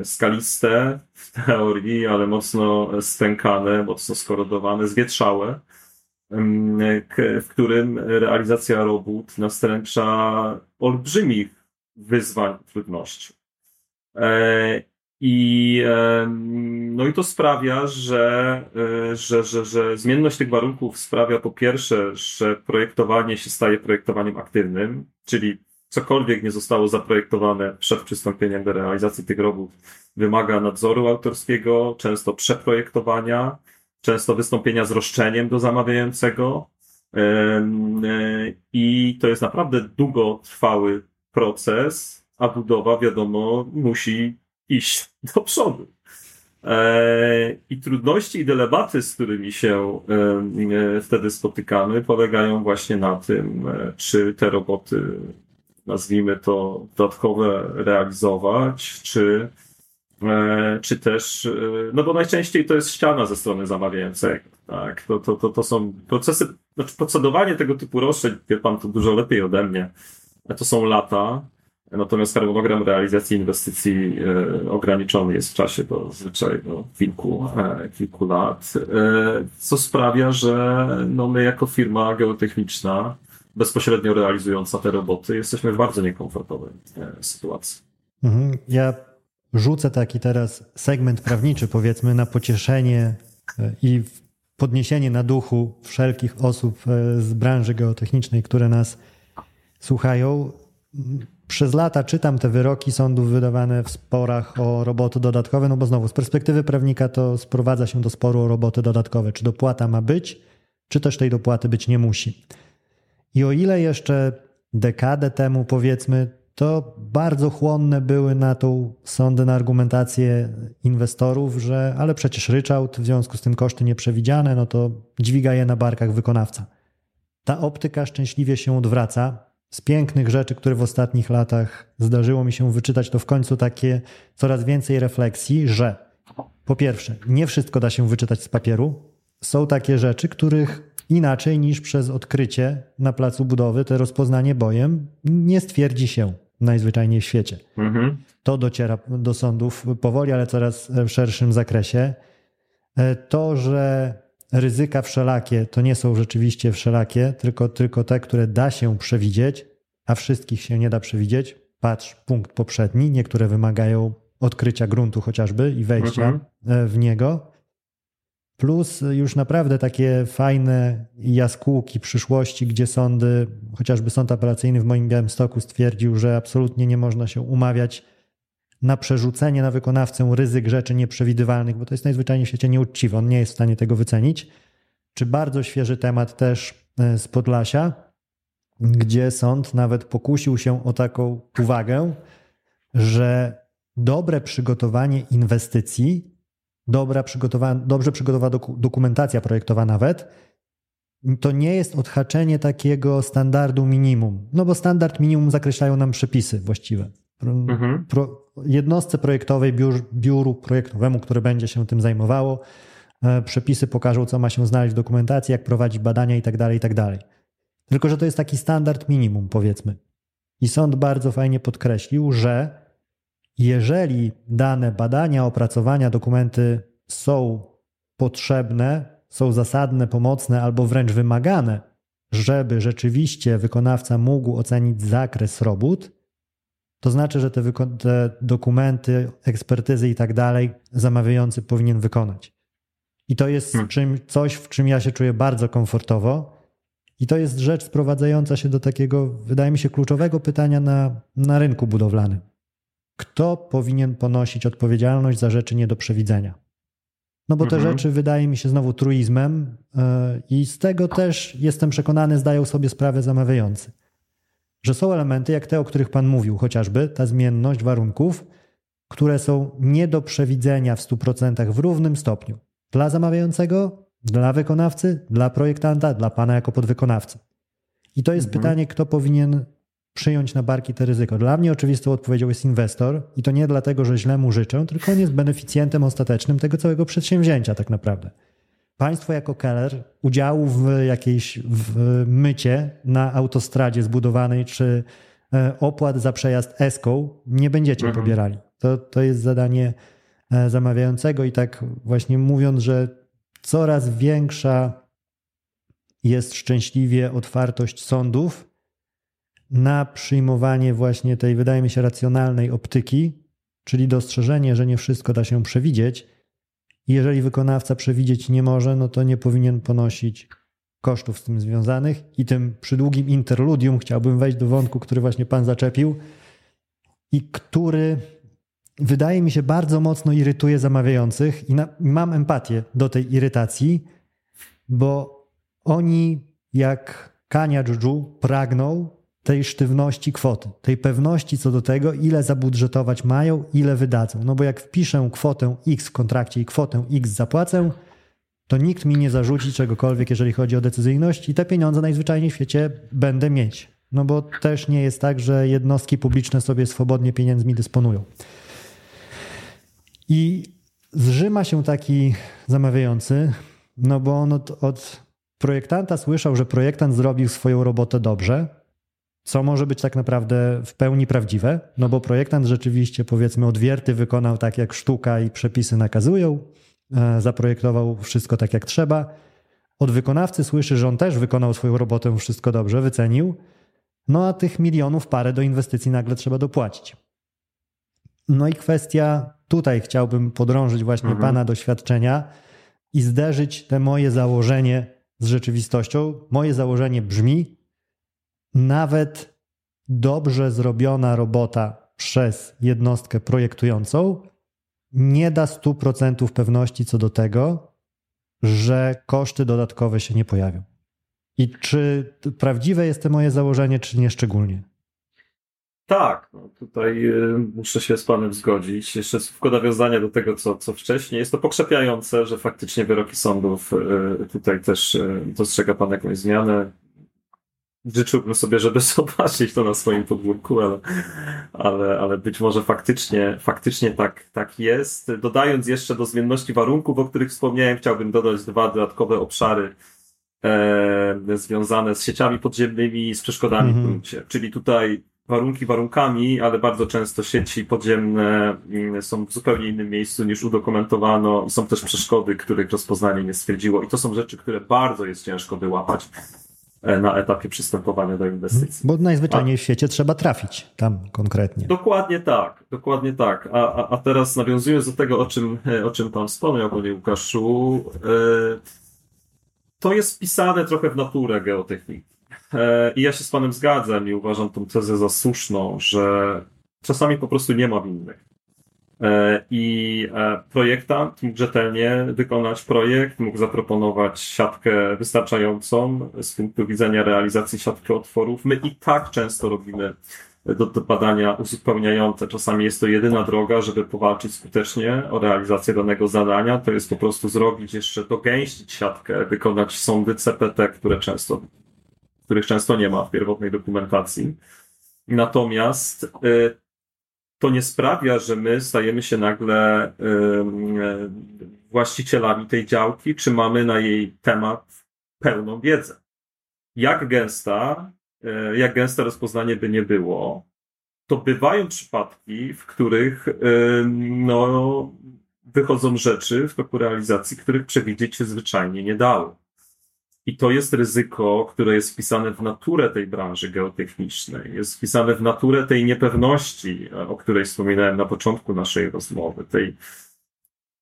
Speaker 2: e, skaliste w teorii, ale mocno stękane, mocno skorodowane, zwietrzałe, w którym realizacja robót nastręcza olbrzymich wyzwań, trudności. E, I, no i to sprawia, że, e, że, że, że zmienność tych warunków sprawia po pierwsze, że projektowanie się staje projektowaniem aktywnym, czyli cokolwiek nie zostało zaprojektowane przed przystąpieniem do realizacji tych robót wymaga nadzoru autorskiego, często przeprojektowania, często wystąpienia z roszczeniem do zamawiającego. E, I to jest naprawdę długotrwały proces, a budowa, wiadomo, musi iść (laughs) do przodu. E, I trudności i dylematy, z którymi się e, wtedy spotykamy, polegają właśnie na tym, e, czy te roboty, nazwijmy to, dodatkowe realizować, czy, czy też, no bo najczęściej to jest ściana ze strony zamawiającego. Tak, to, to, to, to są procesy, znaczy procedowanie tego typu roszczeń, wie pan to dużo lepiej ode mnie, to są lata, Natomiast harmonogram realizacji inwestycji e, ograniczony jest w czasie do zwyczaj kilku, e, kilku lat, e, co sprawia, że no my jako firma geotechniczna, bezpośrednio realizująca te roboty, jesteśmy w bardzo niekomfortowej sytuacji.
Speaker 1: Mhm. Ja rzucę taki teraz segment prawniczy, powiedzmy, na pocieszenie i podniesienie na duchu wszelkich osób z branży geotechnicznej, które nas słuchają przez lata czytam te wyroki sądów wydawane w sporach o roboty dodatkowe, no bo znowu z perspektywy prawnika to sprowadza się do sporu o roboty dodatkowe. Czy dopłata ma być, czy też tej dopłaty być nie musi. I o ile jeszcze dekadę temu, powiedzmy, to bardzo chłonne były na tą sądy, na argumentację inwestorów, że ale przecież ryczałt, w związku z tym koszty nieprzewidziane, no to dźwiga je na barkach wykonawca. Ta optyka szczęśliwie się odwraca z pięknych rzeczy, które w ostatnich latach zdarzyło mi się wyczytać, to w końcu takie coraz więcej refleksji, że po pierwsze, nie wszystko da się wyczytać z papieru. Są takie rzeczy, których inaczej niż przez odkrycie na placu budowy, te rozpoznanie bojem, nie stwierdzi się najzwyczajniej w świecie. Mhm. To dociera do sądów powoli, ale coraz w szerszym zakresie. E, to, że ryzyka wszelakie to nie są rzeczywiście wszelakie, tylko, tylko te, które da się przewidzieć, a wszystkich się nie da przewidzieć. Patrz punkt poprzedni, niektóre wymagają odkrycia gruntu chociażby i wejścia mhm. E, w niego. Plus już naprawdę takie fajne jaskółki przyszłości, gdzie sądy, chociażby sąd apelacyjny w moim Białymstoku stwierdził, że absolutnie nie można się umawiać na przerzucenie na wykonawcę ryzyk rzeczy nieprzewidywalnych, bo to jest najzwyczajniej w świecie nieuczciwe, on nie jest w stanie tego wycenić. Czy bardzo świeży temat też e, z Podlasia, gdzie sąd nawet pokusił się o taką uwagę, że dobre przygotowanie inwestycji, dobra przygotowana, dobrze przygotowana dokumentacja projektowa nawet, to nie jest odhaczenie takiego standardu minimum. No bo standard minimum zakreślają nam przepisy właściwe. Mhm. Pro, jednostce projektowej, biur, biuru projektowemu, które będzie się tym zajmowało, e, przepisy pokażą, co ma się znaleźć w dokumentacji, jak prowadzić badania itd., tak itd. Tak Tylko, że to jest taki standard minimum, powiedzmy. I sąd bardzo fajnie podkreślił, że jeżeli dane badania, opracowania, dokumenty są potrzebne, są zasadne, pomocne albo wręcz wymagane, żeby rzeczywiście wykonawca mógł ocenić zakres robót, to znaczy, że te, te dokumenty, ekspertyzy i tak dalej zamawiający powinien wykonać. I to jest hmm. czym, coś, w czym ja się czuję bardzo komfortowo. I to jest rzecz sprowadzająca się do takiego, wydaje mi się, kluczowego pytania na, na rynku budowlanym. Kto powinien ponosić odpowiedzialność za rzeczy nie do przewidzenia? No bo te mhm. rzeczy wydaje mi się znowu truizmem yy, i z tego też jestem przekonany, zdają sobie sprawę zamawiający że są elementy, jak te, o których Pan mówił, chociażby ta zmienność warunków, które są nie do przewidzenia w 100% w równym stopniu dla zamawiającego, dla wykonawcy, dla projektanta, dla Pana jako podwykonawcy. I to jest mhm. pytanie, kto powinien przyjąć na barki te ryzyko. Dla mnie oczywistą odpowiedzią jest inwestor i to nie dlatego, że źle mu życzę, tylko on jest beneficjentem ostatecznym tego całego przedsięwzięcia tak naprawdę państwo jako Keller udziału w jakiejś w mycie na autostradzie zbudowanej czy e, opłat za przejazd eską nie będziecie mhm. pobierali. To, to jest zadanie e, zamawiającego i tak właśnie mówiąc, że coraz większa jest szczęśliwie otwartość sądów na przyjmowanie właśnie tej, wydaje mi się, racjonalnej optyki, czyli dostrzeżenie, że nie wszystko da się przewidzieć, jeżeli wykonawca przewidzieć nie może, no to nie powinien ponosić kosztów z tym związanych. I tym przydługim interludium chciałbym wejść do wątku, który właśnie Pan zaczepił i który wydaje mi się bardzo mocno irytuje zamawiających i na, mam empatię do tej irytacji, bo oni jak Kania Juju pragną tej sztywności kwoty, tej pewności co do tego, ile zabudżetować mają, ile wydadzą. No bo jak wpiszę kwotę X w kontrakcie i kwotę X zapłacę, to nikt mi nie zarzuci czegokolwiek, jeżeli chodzi o decyzyjność i te pieniądze najzwyczajniej w świecie będę mieć. No bo też nie jest tak, że jednostki publiczne sobie swobodnie pieniędzmi dysponują. I zrzyma się taki zamawiający, no bo on od, od projektanta słyszał, że projektant zrobił swoją robotę dobrze, co może być tak naprawdę w pełni prawdziwe, no bo projektant rzeczywiście, powiedzmy, odwierty wykonał tak, jak sztuka i przepisy nakazują, e, zaprojektował wszystko tak, jak trzeba. Od wykonawcy słyszy, że on też wykonał swoją robotę, wszystko dobrze, wycenił, no a tych milionów parę do inwestycji nagle trzeba dopłacić. No i kwestia, tutaj chciałbym podrążyć właśnie mhm. Pana doświadczenia i zderzyć te moje założenie z rzeczywistością. Moje założenie brzmi, nawet dobrze zrobiona robota przez jednostkę projektującą nie da 100% pewności co do tego, że koszty dodatkowe się nie pojawią. I czy prawdziwe jest to moje założenie, czy nie szczególnie?
Speaker 2: Tak, no tutaj y, muszę się z Panem zgodzić. Jeszcze słówko nawiązania do tego, co, co wcześniej. Jest to pokrzepiające, że faktycznie wyroki sądów y, tutaj też y, dostrzega Pan jakąś zmianę życzyłbym sobie, żeby (laughs) zobaczyć to na swoim podwórku, ale, ale, ale być może faktycznie, faktycznie tak, tak jest. Dodając jeszcze do zmienności warunków, o których wspomniałem, chciałbym dodać dwa dodatkowe obszary e, związane z sieciami podziemnymi i z przeszkodami mhm. w gruncie. Czyli tutaj warunki warunkami, ale bardzo często sieci podziemne mm, są w zupełnie innym miejscu niż udokumentowano. Są też przeszkody, których rozpoznanie nie stwierdziło i to są rzeczy, które bardzo jest ciężko wyłapać na etapie przystępowania do inwestycji.
Speaker 1: Bo najzwyczajniej w świecie trzeba trafić tam konkretnie.
Speaker 2: Dokładnie tak, dokładnie tak. A, a, a teraz nawiązując do tego, o czym, e, o czym Pan wspomniał, Panie Łukaszu, e, to jest wpisane trochę w naturę geotechniki. I ja się z Panem zgadzam i uważam tą tezę za słuszną, że czasami po prostu nie ma winnych. E, I e, projektant mógł rzetelnie wykonać projekt, mógł zaproponować siatkę wystarczającą z punktu widzenia realizacji siatki otworów. My i tak często robimy do, do badania uzupełniające. Czasami jest to jedyna droga, żeby powalczyć skutecznie o realizację danego zadania. To jest po prostu zrobić jeszcze, dogęścić siatkę, wykonać sądy CPT, które często, których często nie ma w pierwotnej dokumentacji. Natomiast y, to nie sprawia, że my stajemy się nagle właścicielami tej działki, czy mamy na jej temat pełną wiedzę. Jak gęsta, e, jak gęste rozpoznanie by nie było, to bywają przypadki, w których no, wychodzą rzeczy w toku realizacji, których przewidzieć się zwyczajnie nie dało. I to jest ryzyko, które jest wpisane w naturę tej branży geotechnicznej, jest wpisane w naturę tej niepewności, o której wspominałem na początku naszej rozmowy, tej,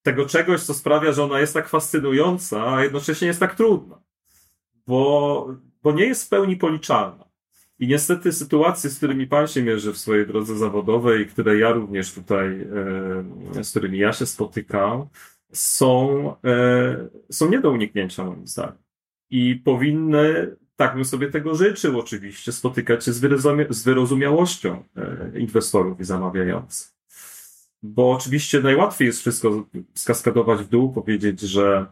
Speaker 2: tego czegoś, co sprawia, że ona jest tak fascynująca, a jednocześnie jest tak trudna, bo, bo nie jest w pełni policzalna. I niestety sytuacje, z którymi Pan się mierzy w swojej drodze zawodowej, które ja również tutaj, e, z którymi ja się spotykam, są, e, są nie do uniknięcia moim zdaniem. I powinny, tak bym sobie tego życzył oczywiście, spotykać się z, wyrozumia z wyrozumiałością e, inwestorów i zamawiających. Bo oczywiście najłatwiej jest wszystko skaskadować w dół, powiedzieć, że,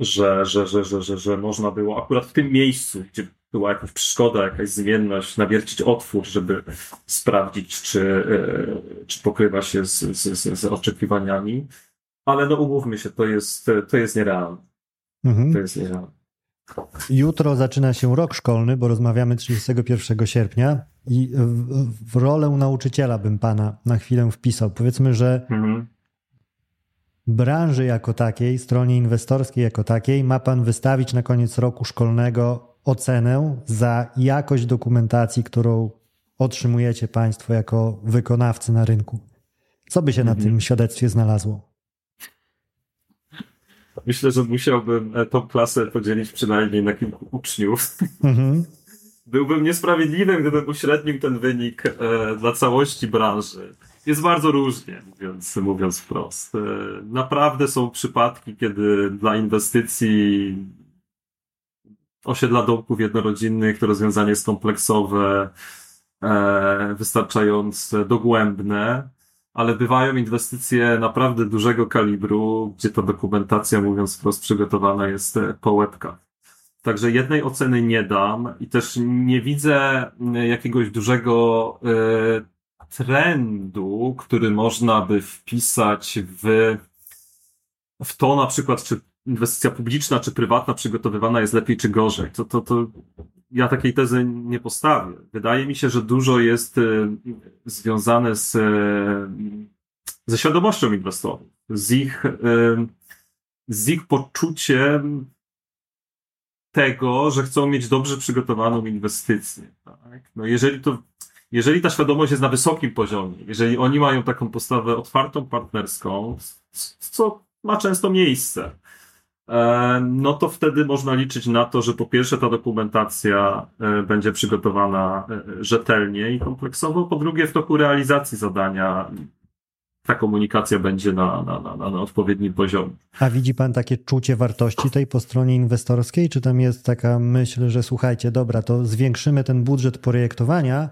Speaker 2: że, że, że, że, że, że można było akurat w tym miejscu, gdzie była jakaś przeszkoda, jakaś zmienność, nawiercić otwór, żeby sprawdzić, czy, e, czy pokrywa się z, z, z oczekiwaniami. Ale no umówmy się, to jest, to jest nierealne. Mhm. To jest nierealne.
Speaker 1: Jutro zaczyna się rok szkolny, bo rozmawiamy 31 sierpnia i w, w rolę nauczyciela bym pana na chwilę wpisał. Powiedzmy, że mhm. branży jako takiej, stronie inwestorskiej jako takiej, ma pan wystawić na koniec roku szkolnego ocenę za jakość dokumentacji, którą otrzymujecie państwo jako wykonawcy na rynku. Co by się mhm. na tym świadectwie znalazło?
Speaker 2: Myślę, że musiałbym e, tą klasę podzielić przynajmniej na kilku uczniów. Mhm. (laughs) Byłbym niesprawiedliwy, gdybym uśrednił ten wynik e, dla całości branży. Jest bardzo różnie, mówiąc, mówiąc wprost. E, naprawdę są przypadki, kiedy dla inwestycji osiedla domków jednorodzinnych to rozwiązanie jest kompleksowe, e, wystarczająco dogłębne ale bywają inwestycje naprawdę dużego kalibru, gdzie ta dokumentacja, mówiąc wprost, przygotowana jest e, po łebkach. Także jednej oceny nie dam i też nie widzę jakiegoś dużego y, trendu, który można by wpisać w, w to na przykład, czy inwestycja publiczna czy prywatna przygotowywana jest lepiej czy gorzej. To, to, to ja takiej tezy nie postawię. Wydaje mi się, że dużo jest y, związane z, y, ze świadomością inwestorów, z ich, y, z ich poczuciem tego, że chcą mieć dobrze przygotowaną inwestycję. Tak? No jeżeli to, jeżeli ta świadomość jest na wysokim poziomie, jeżeli oni mają taką postawę otwartą, partnerską, co ma często miejsce, no to wtedy można liczyć na to, że po pierwsze ta dokumentacja e, będzie przygotowana e, rzetelnie i kompleksowo, po drugie w toku realizacji zadania ta komunikacja będzie na, na, na, na odpowiednim poziomie.
Speaker 1: A widzi Pan takie czucie wartości tej po stronie inwestorskiej? Czy tam jest taka myśl, że słuchajcie, dobra, to zwiększymy ten budżet projektowania,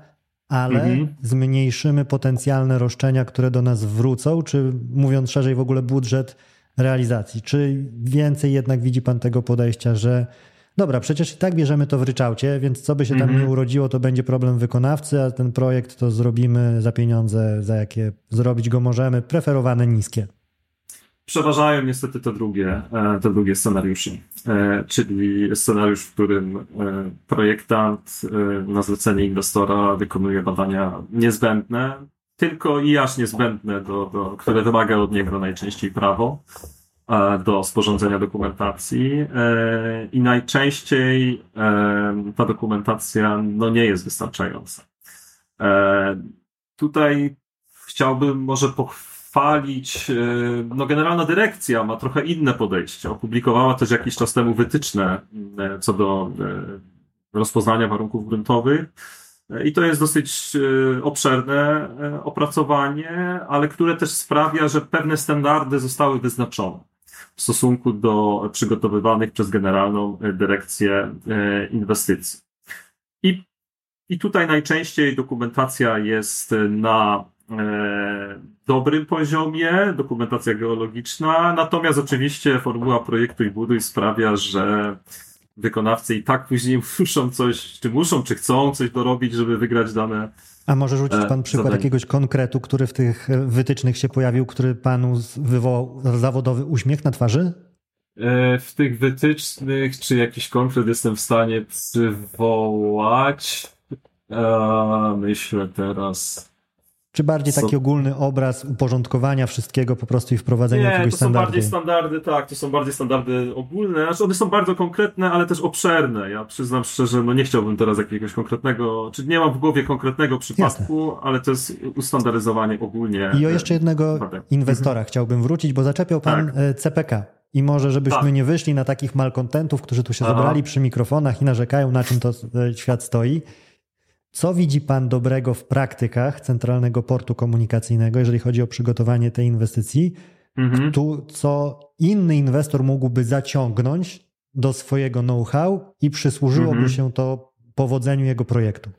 Speaker 1: ale mhm. zmniejszymy potencjalne roszczenia, które do nas wrócą? Czy mówiąc szerzej, w ogóle budżet realizacji. Czy więcej jednak widzi Pan tego podejścia, że dobra, przecież i tak bierzemy to w ryczałcie, więc co by się tam mm -hmm. nie urodziło, to będzie problem wykonawcy, a ten projekt to zrobimy za pieniądze, za jakie zrobić go możemy, preferowane niskie.
Speaker 2: Przeważają niestety te drugie, e, te drugie scenariusze, e, czyli scenariusz, w którym e, projektant na zlecenie inwestora wykonuje badania niezbędne, tylko i aż niezbędne, do, do, które wymaga od niego najczęściej prawo e, do sporządzenia dokumentacji e, i najczęściej e, ta dokumentacja no, nie jest wystarczająca. Tutaj chciałbym może pochwalić, no generalna dyrekcja ma trochę inne podejście. Opublikowała też jakiś czas temu wytyczne co do rozpoznania warunków gruntowych i to jest dosyć e, obszerne e, opracowanie, ale które też sprawia, że pewne standardy zostały wyznaczone w stosunku do przygotowywanych przez Generalną Dyrekcję e, Inwestycji. I, i tutaj najczęściej dokumentacja jest na dobrym poziomie, dokumentacja geologiczna, natomiast oczywiście formuła projektu i buduj sprawia, że wykonawcy i tak później (laughs) muszą coś, czy muszą, czy chcą coś dorobić, żeby wygrać dane.
Speaker 1: A może rzucić pan przykład zadanie. jakiegoś konkretu, który w tych e, wytycznych się pojawił, który panu wywołał zawodowy uśmiech na twarzy?
Speaker 2: E, w tych wytycznych, czy jakiś konkret jestem w stanie przywołać? Myślę teraz.
Speaker 1: Czy bardziej taki so... ogólny obraz uporządkowania wszystkiego po prostu i wprowadzenia
Speaker 2: Nie,
Speaker 1: jakiegoś standardu?
Speaker 2: To są bardziej standardy, tak, to są bardziej standardy ogólne, znaczy one są bardzo konkretne, ale też obszerne. Ja przyznam szczerze, no nie chciałbym teraz jakiegoś konkretnego, czy nie mam w głowie konkretnego przypadku, Jasne. ale to jest ustandaryzowanie ogólnie.
Speaker 1: I o jeszcze jednego mhm. inwestora chciałbym wrócić, bo zaczepiał pan tak. E, CPK. I może, żebyśmy tak. nie wyszli na takich malkontentów, którzy tu się Aha. zebrali przy mikrofonach i narzekają, na czym to e, świat stoi. Co widzi Pan dobrego w praktykach Centralnego Portu Komunikacyjnego, jeżeli chodzi o przygotowanie tej inwestycji? Mhm. Tu, co inny inwestor mógłby zaciągnąć do swojego know-how i przysłużyłoby mhm. się to powodzeniu jego projektu?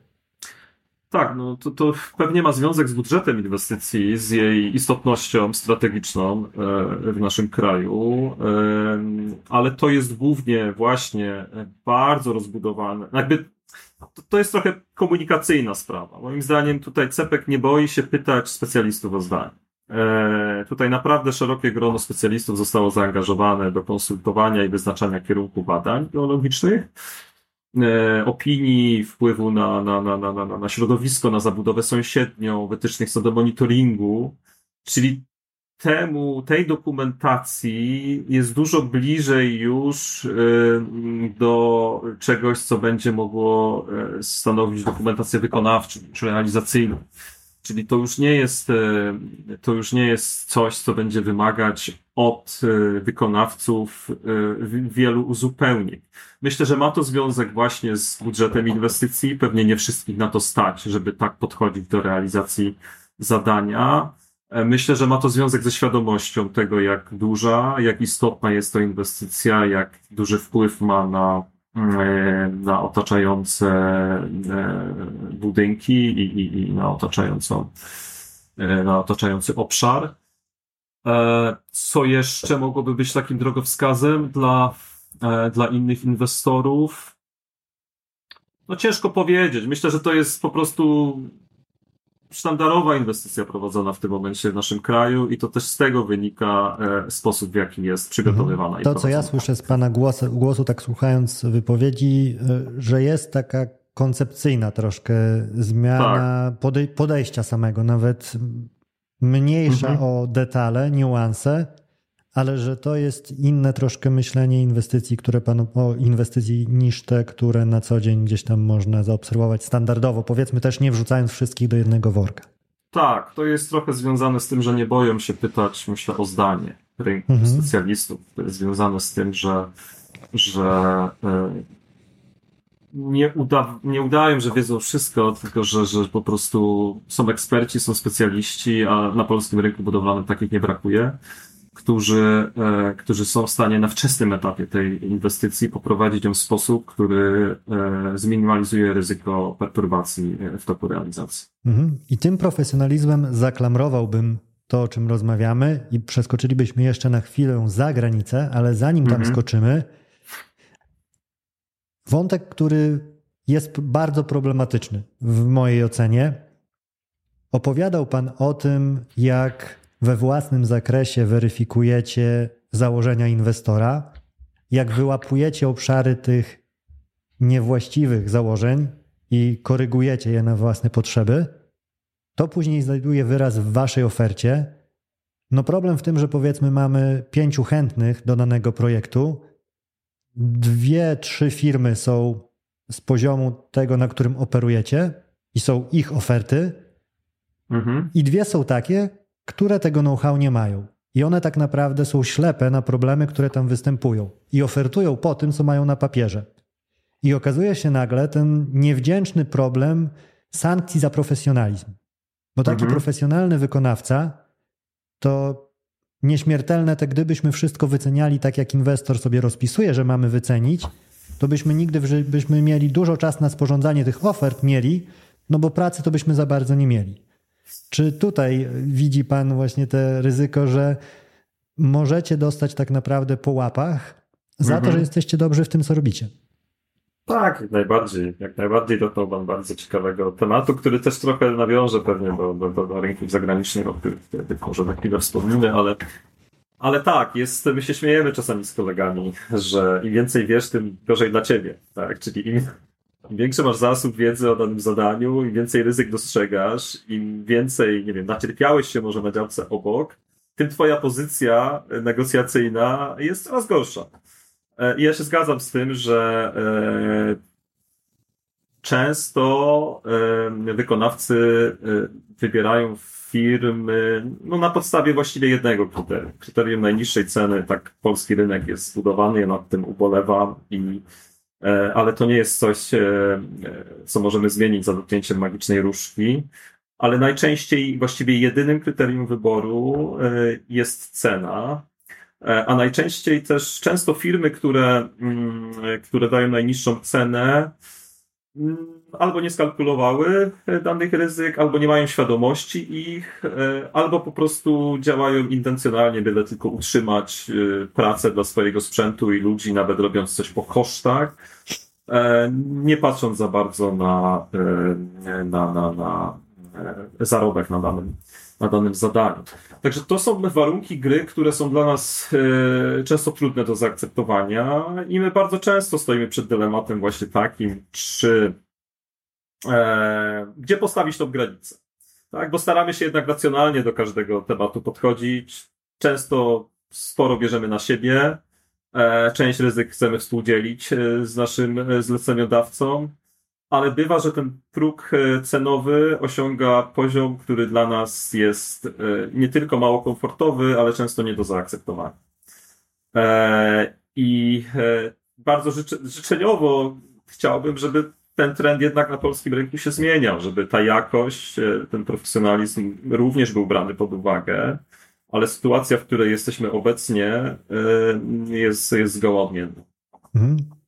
Speaker 2: Tak, no to, to pewnie ma związek z budżetem inwestycji, z jej istotnością strategiczną e, w naszym kraju, e, ale to jest głównie właśnie bardzo rozbudowane. Jakby to, to jest trochę komunikacyjna sprawa. Moim zdaniem tutaj CEPEK nie boi się pytać specjalistów o zdanie. E, tutaj naprawdę szerokie grono specjalistów zostało zaangażowane do konsultowania i wyznaczania kierunku badań geologicznych, e, opinii, wpływu na, na, na, na, na, na środowisko, na zabudowę sąsiednią, wytycznych co do monitoringu, czyli temu, tej dokumentacji jest dużo bliżej już do czegoś, co będzie mogło y, stanowić dokumentację wykonawczą czy realizacyjną. Czyli to już nie jest, y, to już nie jest coś, co będzie wymagać od wykonawców wielu uzupełnień. Myślę, że ma to związek właśnie z budżetem inwestycji. Pewnie nie wszystkich na to stać, żeby tak podchodzić do realizacji zadania. E, myślę, że ma to związek ze świadomością tego, jak duża, jak istotna jest to inwestycja, jak duży wpływ ma na, e, na otaczające e, budynki i, i, i na, otaczającą, na otaczający obszar. Co jeszcze mogłoby być takim drogowskazem dla, dla innych inwestorów? No ciężko powiedzieć. Myślę, że to jest po prostu sztandarowa inwestycja prowadzona w tym momencie w naszym kraju i to też z tego wynika e, sposób, w jaki jest przygotowywana.
Speaker 1: Mhm. To, co ja słyszę z Pana głosu, głosu, tak słuchając wypowiedzi, e, że jest taka koncepcyjna troszkę zmiana tak. podejścia samego, nawet mniejsza mhm. o detale, niuanse, ale że to jest inne troszkę myślenie inwestycji, które panu, o inwestycji niż te, które na co dzień gdzieś tam można zaobserwować standardowo, powiedzmy też nie wrzucając wszystkich do jednego worka.
Speaker 2: Tak, to jest trochę związane z tym, że nie boją się pytać, myślę, o zdanie rynku mhm. specjalistów. To jest związane z tym, że, że e, nie, uda, nie udają, że wiedzą wszystko, tylko że, że po prostu są eksperci, są specjaliści, a na polskim rynku budowlanym takich nie brakuje którzy, e, którzy są w stanie na wczesnym etapie tej inwestycji poprowadzić ją w sposób, który e, zminimalizuje ryzyko perturbacji e, w toku realizacji.
Speaker 1: Mhm. I tym profesjonalizmem zaklamrowałbym to, o czym rozmawiamy, i przeskoczylibyśmy jeszcze na chwilę za granicę, ale zanim tam mhm. skoczymy, wątek, który jest bardzo problematyczny w mojej ocenie. Opowiadał Pan o tym, jak we własnym zakresie weryfikujecie założenia inwestora, jak wyłapujecie obszary tych niewłaściwych założeń i korygujecie je na własne potrzeby, to później znajduje wyraz w waszej ofercie. No problem w tym, że powiedzmy mamy pięciu chętnych do danego projektu, dwie, trzy firmy są z poziomu tego, na którym operujecie i są ich oferty, mhm. i dwie są takie, które tego know-how nie mają. I one tak naprawdę są ślepe na problemy, które tam występują i ofertują po tym, co mają na papierze. I okazuje się nagle ten niewdzięczny problem sankcji za profesjonalizm. Bo taki mhm. profesjonalny wykonawca to nieśmiertelne te, gdybyśmy wszystko wyceniali tak, jak inwestor sobie rozpisuje, że mamy wycenić, to byśmy nigdy byśmy mieli dużo czasu na sporządzanie tych ofert mieli, no bo pracy to byśmy za bardzo nie mieli. Czy tutaj widzi Pan właśnie te ryzyko, że możecie dostać tak naprawdę po łapach za mhm. to, że jesteście dobrzy w tym, co robicie?
Speaker 2: Tak, jak najbardziej. Jak najbardziej dotknął Pan bardzo ciekawego tematu, który też trochę nawiąże pewnie do, do, do, do rynków zagranicznych, o których może za chwilę wspomnimy, ale, ale tak, jest, my się śmiejemy czasami z kolegami, że im więcej wiesz, tym gorzej dla Ciebie. Tak? Czyli im, Im większy masz zasób wiedzy o danym zadaniu, im więcej ryzyk dostrzegasz, im więcej, nie wiem, nacierpiałeś się może na działce obok, tym twoja pozycja negocjacyjna jest coraz gorsza. E, I ja się zgadzam z tym, że e, często e, wykonawcy wybierają firmy no, na podstawie właściwie jednego kryterium. Kryterium najniższej ceny, tak polski rynek jest zbudowany, ja nad tym ubolewam, i, ale to nie jest coś, co możemy zmienić za dotknięciem magicznej różdżki ale najczęściej właściwie jedynym kryterium wyboru jest cena. E, a najczęściej też często firmy, które, mm, które dają najniższą cenę, mm, albo nie skalkulowały danych ryzyk, albo nie mają świadomości ich, e, albo po prostu działają intencjonalnie, byle tylko utrzymać e, pracę dla swojego sprzętu i ludzi, nawet robiąc coś po kosztach, nie patrząc za bardzo na, na, na, na zarobek na danym, na danym zadaniu. Także to są warunki gry, które są dla nas e, często trudne do zaakceptowania i my bardzo często stoimy przed dylematem właśnie takim, czy e, gdzie postawić tą granicę. Tak, bo staramy się jednak racjonalnie do każdego tematu podchodzić. Często sporo bierzemy na siebie, e, część ryzyk chcemy współdzielić e, z naszym e, zleceniodawcą ale bywa, że ten próg e, cenowy osiąga poziom, który dla nas jest nie tylko mało komfortowy, ale często nie do zaakceptowania. I bardzo życzeniowo chciałbym, żeby ten trend jednak na polskim rynku się zmieniał, żeby ta jakość, ten profesjonalizm również był brany pod uwagę, ale sytuacja, w której jesteśmy obecnie, jest, jest zgoła odmienna. Mhm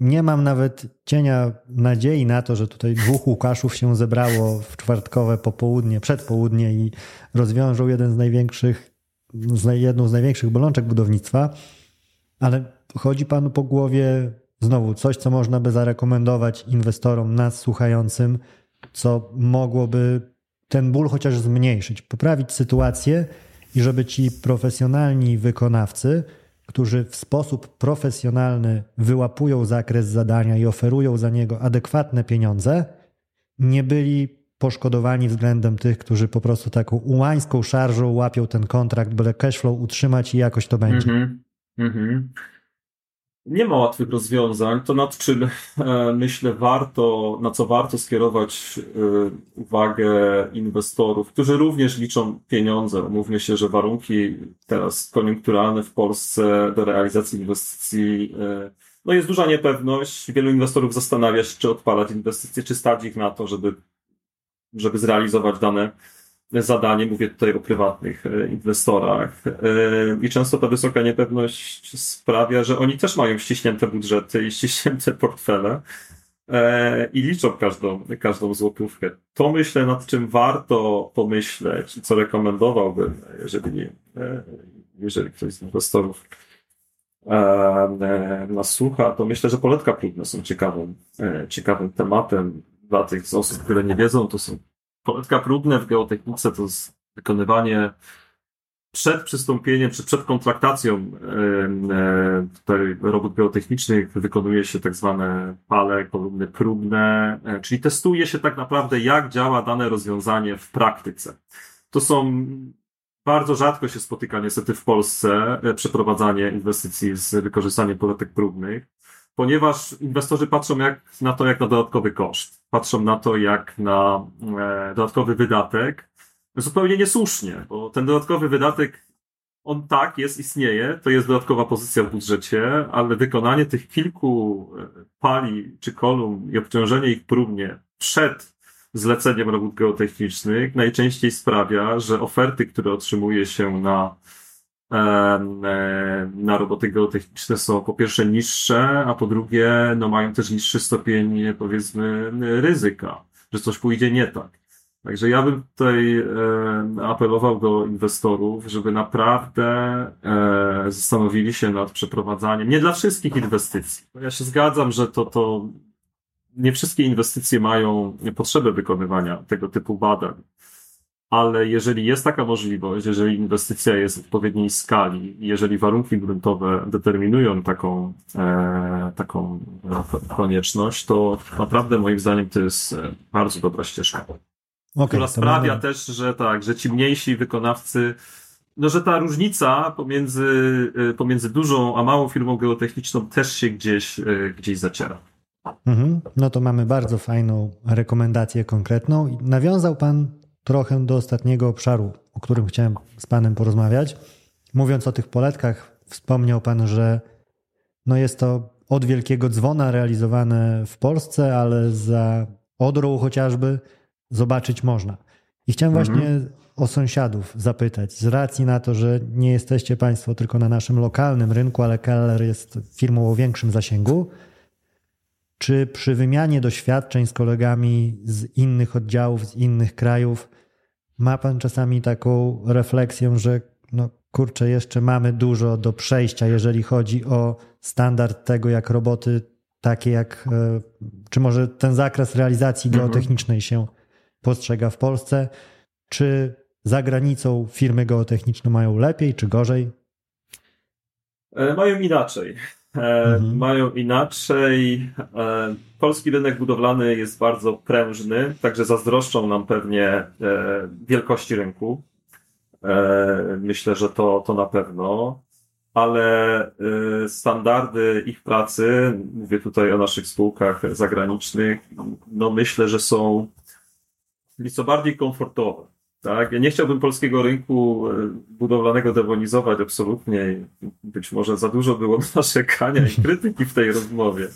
Speaker 1: nie mam nawet cienia nadziei na to, że tutaj dwóch Łukaszów się zebrało w czwartkowe popołudnie, przedpołudnie i rozwiążą jeden z największych, jedną z największych bolączek budownictwa, ale chodzi panu po głowie znowu coś, co można by zarekomendować inwestorom, nas słuchającym, co mogłoby ten ból chociaż zmniejszyć, poprawić sytuację i żeby ci profesjonalni wykonawcy którzy w sposób profesjonalny wyłapują zakres zadania i oferują za niego adekwatne pieniądze, nie byli poszkodowani względem tych, którzy po prostu taką ułańską szarżą łapią ten kontrakt, byle cashflow utrzymać i jakoś to będzie. Mm -hmm. Mm -hmm
Speaker 2: nie ma łatwych rozwiązań. To nad czym e, myślę warto, na co warto skierować e, uwagę inwestorów, którzy również liczą pieniądze. Mówmy się, że warunki teraz koniunkturalne w Polsce do realizacji inwestycji, e, no jest duża niepewność. Wielu inwestorów zastanawia się, czy odpalać inwestycje, czy stać ich na to, żeby, żeby zrealizować dane zadanie, mówię tutaj o prywatnych e, inwestorach. E, I często ta wysoka niepewność sprawia, że oni też mają ściśnięte budżety i ściśnięte portfele e, i liczą każdą, każdą złotówkę. To myślę, nad czym warto pomyśleć i co rekomendowałbym, jeżeli, jeżeli ktoś z inwestorów nas słucha, to myślę, że poletka próbne są ciekawym, ciekawym tematem dla tych osób, które nie wiedzą, to są Poletka próbne w geotechnice to jest wykonywanie przed przystąpieniem, czy przed kontraktacją tutaj robót geotechnicznych wykonuje się tak zwane pale, kolumny próbne, e, czyli testuje się tak naprawdę, jak działa dane rozwiązanie w praktyce. To są bardzo rzadko się spotyka niestety w Polsce e, przeprowadzanie inwestycji z wykorzystaniem poletek próbnych ponieważ inwestorzy patrzą jak, na to jak na dodatkowy koszt, patrzą na to jak na e, dodatkowy wydatek, zupełnie niesłusznie, bo ten dodatkowy wydatek, on tak jest, istnieje, to jest dodatkowa pozycja w budżecie, ale wykonanie tych kilku e, pali czy kolumn i obciążenie ich próbnie przed zleceniem robót geotechnicznych najczęściej sprawia, że oferty, które otrzymuje się na na roboty geotechniczne są po pierwsze niższe, a po drugie no mają też niższy stopień powiedzmy ryzyka, że coś pójdzie nie tak. Także ja bym tutaj apelował do inwestorów, żeby naprawdę e, zastanowili się nad przeprowadzaniem, nie dla wszystkich inwestycji. Ja się zgadzam, że to, to nie wszystkie inwestycje mają potrzebę wykonywania tego typu badań ale jeżeli jest taka możliwość, jeżeli inwestycja jest w odpowiedniej skali, jeżeli warunki gruntowe determinują taką, e, taką konieczność, to naprawdę moim zdaniem to jest e, bardzo dobra ścieżka. Okay, która sprawia mamy... też, że tak, że ci mniejsi wykonawcy, no że ta różnica pomiędzy, e, pomiędzy dużą a małą firmą geotechniczną też się gdzieś, e, gdzieś zaciera.
Speaker 1: Mhm. No to mamy bardzo fajną rekomendację konkretną. Nawiązał Pan trochę do ostatniego obszaru, o którym chciałem z Panem porozmawiać. Mówiąc o tych poletkach, wspomniał Pan, że no jest to od wielkiego dzwona realizowane w Polsce, ale za Odrą chociażby zobaczyć można. I chciałem mhm. właśnie o sąsiadów zapytać, z racji na to, że nie jesteście Państwo tylko na naszym lokalnym rynku, ale Keller jest firmą o większym zasięgu. Czy przy wymianie doświadczeń z kolegami z innych oddziałów, z innych krajów, ma Pan czasami taką refleksję, że no kurczę, jeszcze mamy dużo do przejścia, jeżeli chodzi o standard tego, jak roboty takie jak, e, czy może ten zakres realizacji mhm. geotechnicznej się postrzega w Polsce, czy za granicą firmy geotechniczne mają lepiej czy gorzej?
Speaker 2: E, mają inaczej. E, mhm. Mają inaczej. Polski rynek budowlany jest bardzo prężny, także zazdroszczą nam pewnie wielkości rynku. Myślę, że to, to na pewno ale standardy ich pracy, mówię tutaj o naszych spółkach zagranicznych, no myślę, że są nieco bardziej komfortowe. Tak? Ja nie chciałbym polskiego rynku y, budowlanego demonizować absolutnie. Być może za dużo było narzekania i krytyki w tej rozmowie,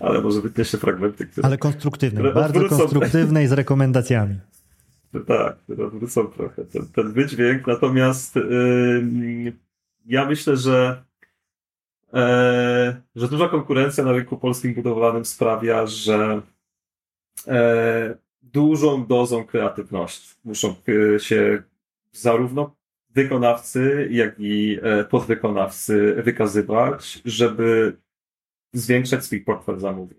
Speaker 2: ale może wytniesie fragmenty,
Speaker 1: które. Ale konstruktywnej, które bardzo odwrócą... konstruktywnej z rekomendacjami.
Speaker 2: Tak, które odwrócą trochę ten, ten wydźwięk. Natomiast yy, ja myślę, że, e, że duża konkurencja na rynku polskim budowlanym sprawia, że e, dużą dozą kreatywności muszą e, się zarówno wykonawcy, jak i e, podwykonawcy wykazywać, żeby zwiększać swój portfel zamówień.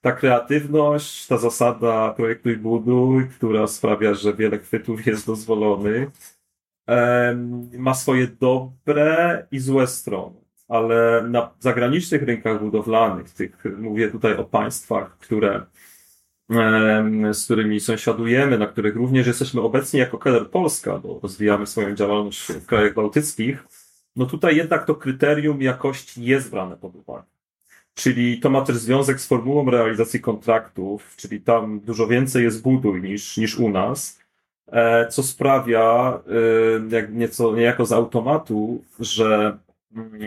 Speaker 2: Ta kreatywność, ta zasada projektuj buduj, która sprawia, że wiele chwytów jest dozwolonych, ma swoje dobre i złe strony, ale na zagranicznych rynkach budowlanych, tych, mówię tutaj o państwach, które, z którymi sąsiadujemy, na których również jesteśmy obecni jako Keller Polska, bo rozwijamy swoją działalność w krajach bałtyckich, no tutaj jednak to kryterium jakości jest brane pod uwagę. Czyli to ma też związek z formułą realizacji kontraktów, czyli tam dużo więcej jest buduj niż, niż u nas. E, co sprawia, e, jak nieco niejako z automatu, że,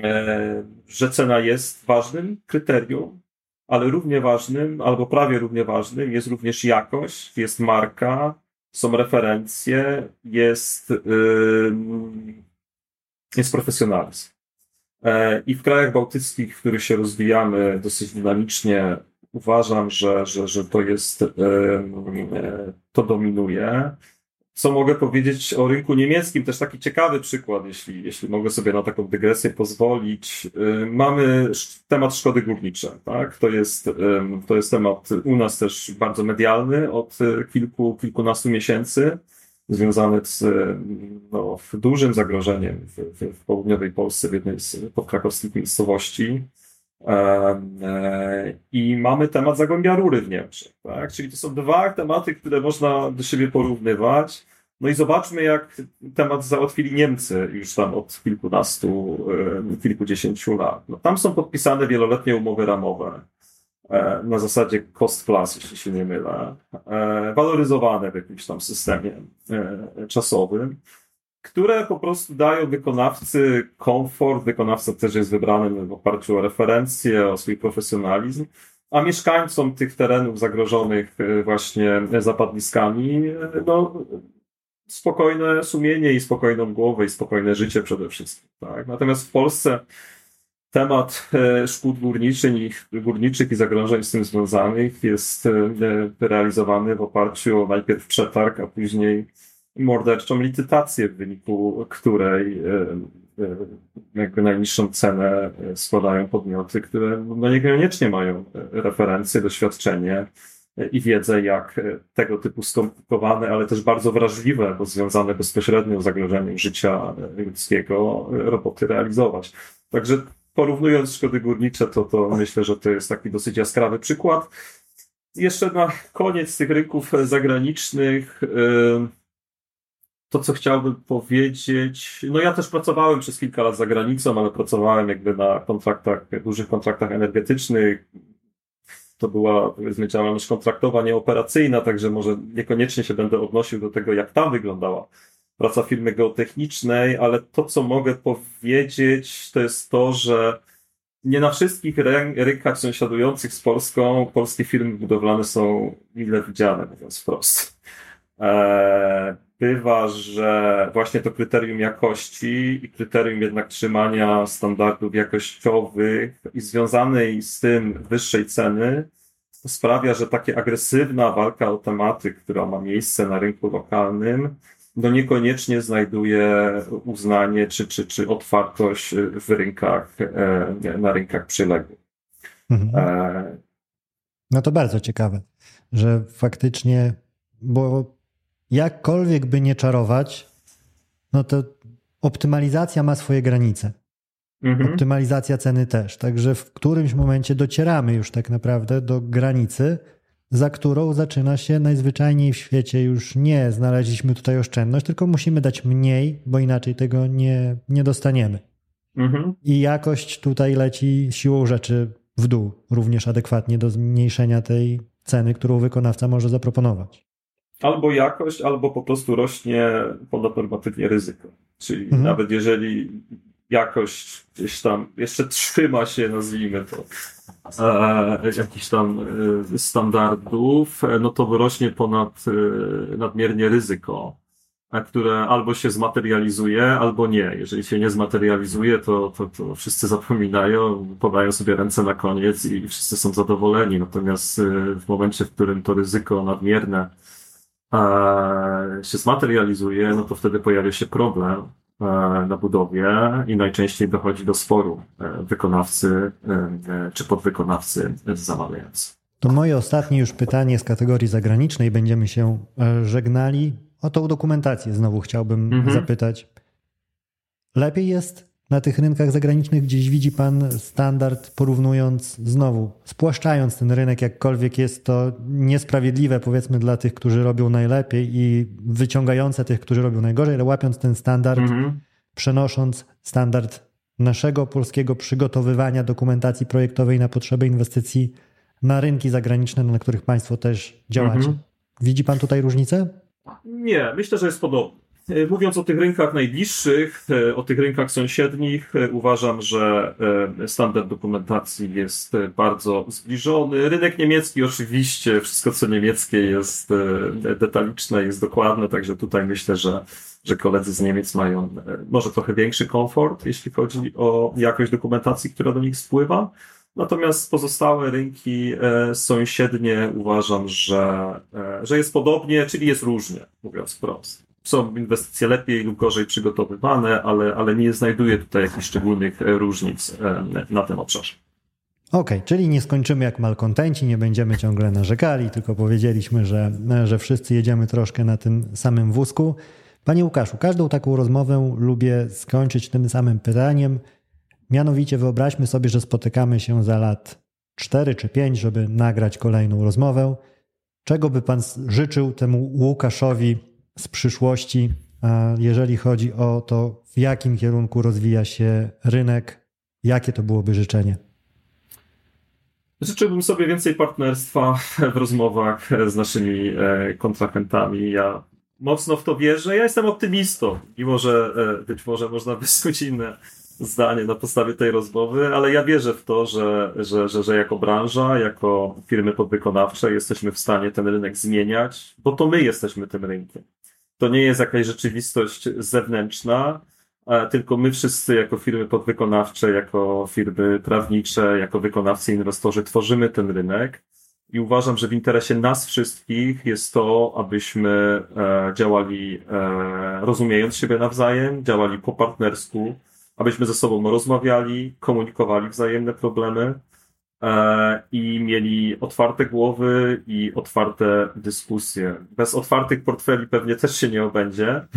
Speaker 2: e, że cena jest ważnym kryterium, ale równie ważnym, albo prawie równie ważnym jest również jakość, jest marka, są referencje, jest, jest profesjonalizm. I w krajach bałtyckich, w których się rozwijamy dosyć dynamicznie, uważam, że, że, że to jest, to dominuje. Co mogę powiedzieć o rynku niemieckim? Też taki ciekawy przykład, jeśli, jeśli mogę sobie na taką dygresję pozwolić. Y, mamy temat szkody górnicze, tak? To jest, to jest temat u nas też bardzo medialny od kilku, kilkunastu miesięcy, związany z no, dużym zagrożeniem w, w, w południowej Polsce, w jednej z podkrakowskich miejscowości. E, I mamy temat Zagłębia Rury w Niemczech. Tak? Czyli to są dwa tematy, które można do siebie porównywać. No i zobaczmy, jak temat załatwili Niemcy już tam od kilkunastu, e, kilkudziesięciu lat. No, tam są podpisane wieloletnie umowy ramowe e, na zasadzie cost plus, jeśli się nie mylę, waloryzowane w jakimś tam systemie czasowym które po prostu dają wykonawcy komfort. Wykonawca też jest wybrany w oparciu o referencje, o swój profesjonalizm, a mieszkańcom tych terenów zagrożonych e, właśnie zapadniskami, e, no, spokojne sumienie i spokojną głowę i spokojne życie przede wszystkim. Tak? Natomiast w Polsce temat e, szkód górniczych, górniczych i zagrożeń z tym związanych jest realizowany w oparciu o najpierw przetarg, a później morderczą licytację, w wyniku której e, e, jakby najniższą cenę e, składają podmioty, które no niekoniecznie mają referencje, doświadczenie i wiedzę, jak tego typu skomplikowane, ale też bardzo wrażliwe, bo związane bezpośrednio z zagrożeniem życia ludzkiego roboty realizować. Także porównując szkody górnicze, to, to myślę, że to jest taki dosyć jaskrawy przykład. Jeszcze na koniec tych rynków zagranicznych, to co chciałbym powiedzieć, no ja też pracowałem przez kilka lat za granicą, ale pracowałem jakby na kontraktach, dużych kontraktach energetycznych. To była powiedzmy działalność kontraktowa, nieoperacyjna, także może niekoniecznie się będę odnosił do tego, jak tam wyglądała praca firmy geotechnicznej, ale to, co mogę powiedzieć, to jest to, że nie na wszystkich rynkach sąsiadujących z Polską polskie firmy budowlane są mile widziane, mówiąc wprost. E, bywa, że właśnie to kryterium jakości i kryterium jednak trzymania standardów jakościowych i związanej z tym wyższej ceny sprawia, że takie agresywna walka o tematy, która ma miejsce na rynku lokalnym, no niekoniecznie znajduje uznanie czy, czy, czy otwartość w rynkach, e, na rynkach przyległych. Mhm.
Speaker 1: E, no to bardzo ciekawe, że faktycznie, bo jakkolwiek by nie czarować, no to optymalizacja ma swoje granice. Mhm. Optymalizacja ceny też. Także w którymś momencie docieramy już tak naprawdę do granicy, za którą zaczyna się najzwyczajniej w świecie już nie znaleźliśmy tutaj oszczędność, tylko musimy dać mniej, bo inaczej tego nie, nie dostaniemy. Mhm. I jakość tutaj leci siłą rzeczy w dół, również adekwatnie do zmniejszenia tej ceny, którą wykonawca może zaproponować.
Speaker 2: Albo jakość, albo po prostu rośnie ponadnormatywnie ryzyko. Czyli mhm. nawet jeżeli jakość gdzieś tam jeszcze trzyma się, nazwijmy to, e, jakichś tam e, standardów, e, no to wyrośnie ponad e, nadmiernie ryzyko, które albo się zmaterializuje, albo nie. Jeżeli się nie zmaterializuje, to, to, to wszyscy zapominają, podają sobie ręce na koniec i wszyscy są zadowoleni. Natomiast e, w momencie, w którym to ryzyko nadmierne się zmaterializuje, no to wtedy pojawia się problem E, na budowie i najczęściej dochodzi do sporu e, wykonawcy e, czy podwykonawcy zamawiający.
Speaker 1: To moje ostatnie już pytanie z kategorii zagranicznej. Będziemy się żegnali. O tą dokumentację znowu chciałbym mhm. zapytać. Lepiej jest na tych rynkach zagranicznych gdzieś widzi Pan standard, porównując znowu, spłaszczając ten rynek, jakkolwiek jest to niesprawiedliwe, powiedzmy, dla tych, którzy robią najlepiej i wyciągające tych, którzy robią najgorzej, ale łapiąc ten standard, mhm. przenosząc standard naszego polskiego przygotowywania dokumentacji projektowej na potrzeby inwestycji na rynki zagraniczne, na których Państwo też działacie. Mhm. Widzi Pan tutaj różnicę?
Speaker 2: Nie, myślę, że jest podobnie. E, mówiąc o tych rynkach najbliższych, e, o tych rynkach sąsiednich, e, uważam, że standard dokumentacji jest bardzo zbliżony. Rynek niemiecki oczywiście, wszystko co niemieckie jest detaliczne, jest dokładne, także tutaj myślę, że, że koledzy z Niemiec mają może trochę większy komfort, jeśli chodzi o jakość dokumentacji, która do nich spływa. Natomiast pozostałe rynki sąsiednie uważam, że, że jest podobnie, czyli jest różnie, mówiąc wprost są inwestycje lepiej lub gorzej przygotowywane, ale, ale nie znajduję tutaj jakichś szczególnych e, różnic e, na tym obszarze.
Speaker 1: Okej, okay, czyli nie skończymy jak malkontenci, nie będziemy ciągle narzekali, tylko powiedzieliśmy, że, że wszyscy jedziemy troszkę na tym samym wózku. Panie Łukaszu, każdą taką rozmowę lubię skończyć tym samym pytaniem. Mianowicie wyobraźmy sobie, że spotykamy się za lat 4 czy 5, żeby nagrać kolejną rozmowę. Czego by Pan życzył temu Łukaszowi z przyszłości, jeżeli chodzi o to, w jakim kierunku rozwija się rynek, jakie to byłoby życzenie?
Speaker 2: Życzyłbym sobie więcej partnerstwa w rozmowach z naszymi e, kontrahentami. Ja mocno w to wierzę. Ja jestem optymistą, mimo że e, być może można wysnuć inne zdanie na podstawie tej rozmowy, ale ja wierzę w to, że, że, że, że jako branża, jako firmy podwykonawcze jesteśmy w stanie ten rynek zmieniać, bo to my jesteśmy tym rynkiem to nie jest jakaś rzeczywistość zewnętrzna, tylko my wszyscy jako firmy podwykonawcze, jako firmy prawnicze, jako wykonawcy, inwestorzy tworzymy ten rynek. I uważam, że w interesie nas wszystkich jest to, abyśmy e, działali e, rozumiejąc siebie nawzajem, działali po partnersku, abyśmy ze sobą rozmawiali, komunikowali wzajemne problemy, e, i mieli otwarte głowy i otwarte dyskusje. Bez otwartych portfeli pewnie też się nie obędzie,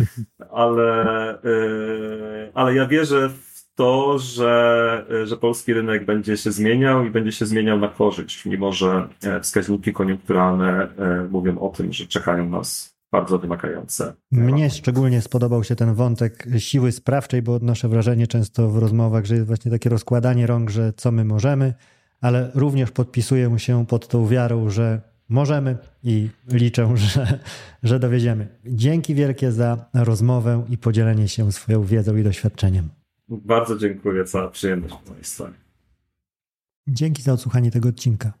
Speaker 2: ale, e, ale ja wierzę w to, że, że polski rynek będzie się zmieniał i będzie się zmieniał na korzyść, mimo że wskaźniki koniunkturalne mówią o tym, że czekają nas bardzo wymagające.
Speaker 1: Mnie szczególnie spodobał się ten wątek siły sprawczej, bo odnoszę wrażenie często w rozmowach, że jest właśnie takie rozkładanie rąk, że co my możemy, ale również podpisuję się pod tą wiarą, że możemy i liczę, (laughs) że, że dowiedziemy. Dzięki wielkie za rozmowę i podzielenie się swoją wiedzą i doświadczeniem.
Speaker 2: Bardzo dziękuję za przyjemność po mojej stronie.
Speaker 1: Dzięki za odsłuchanie tego odcinka.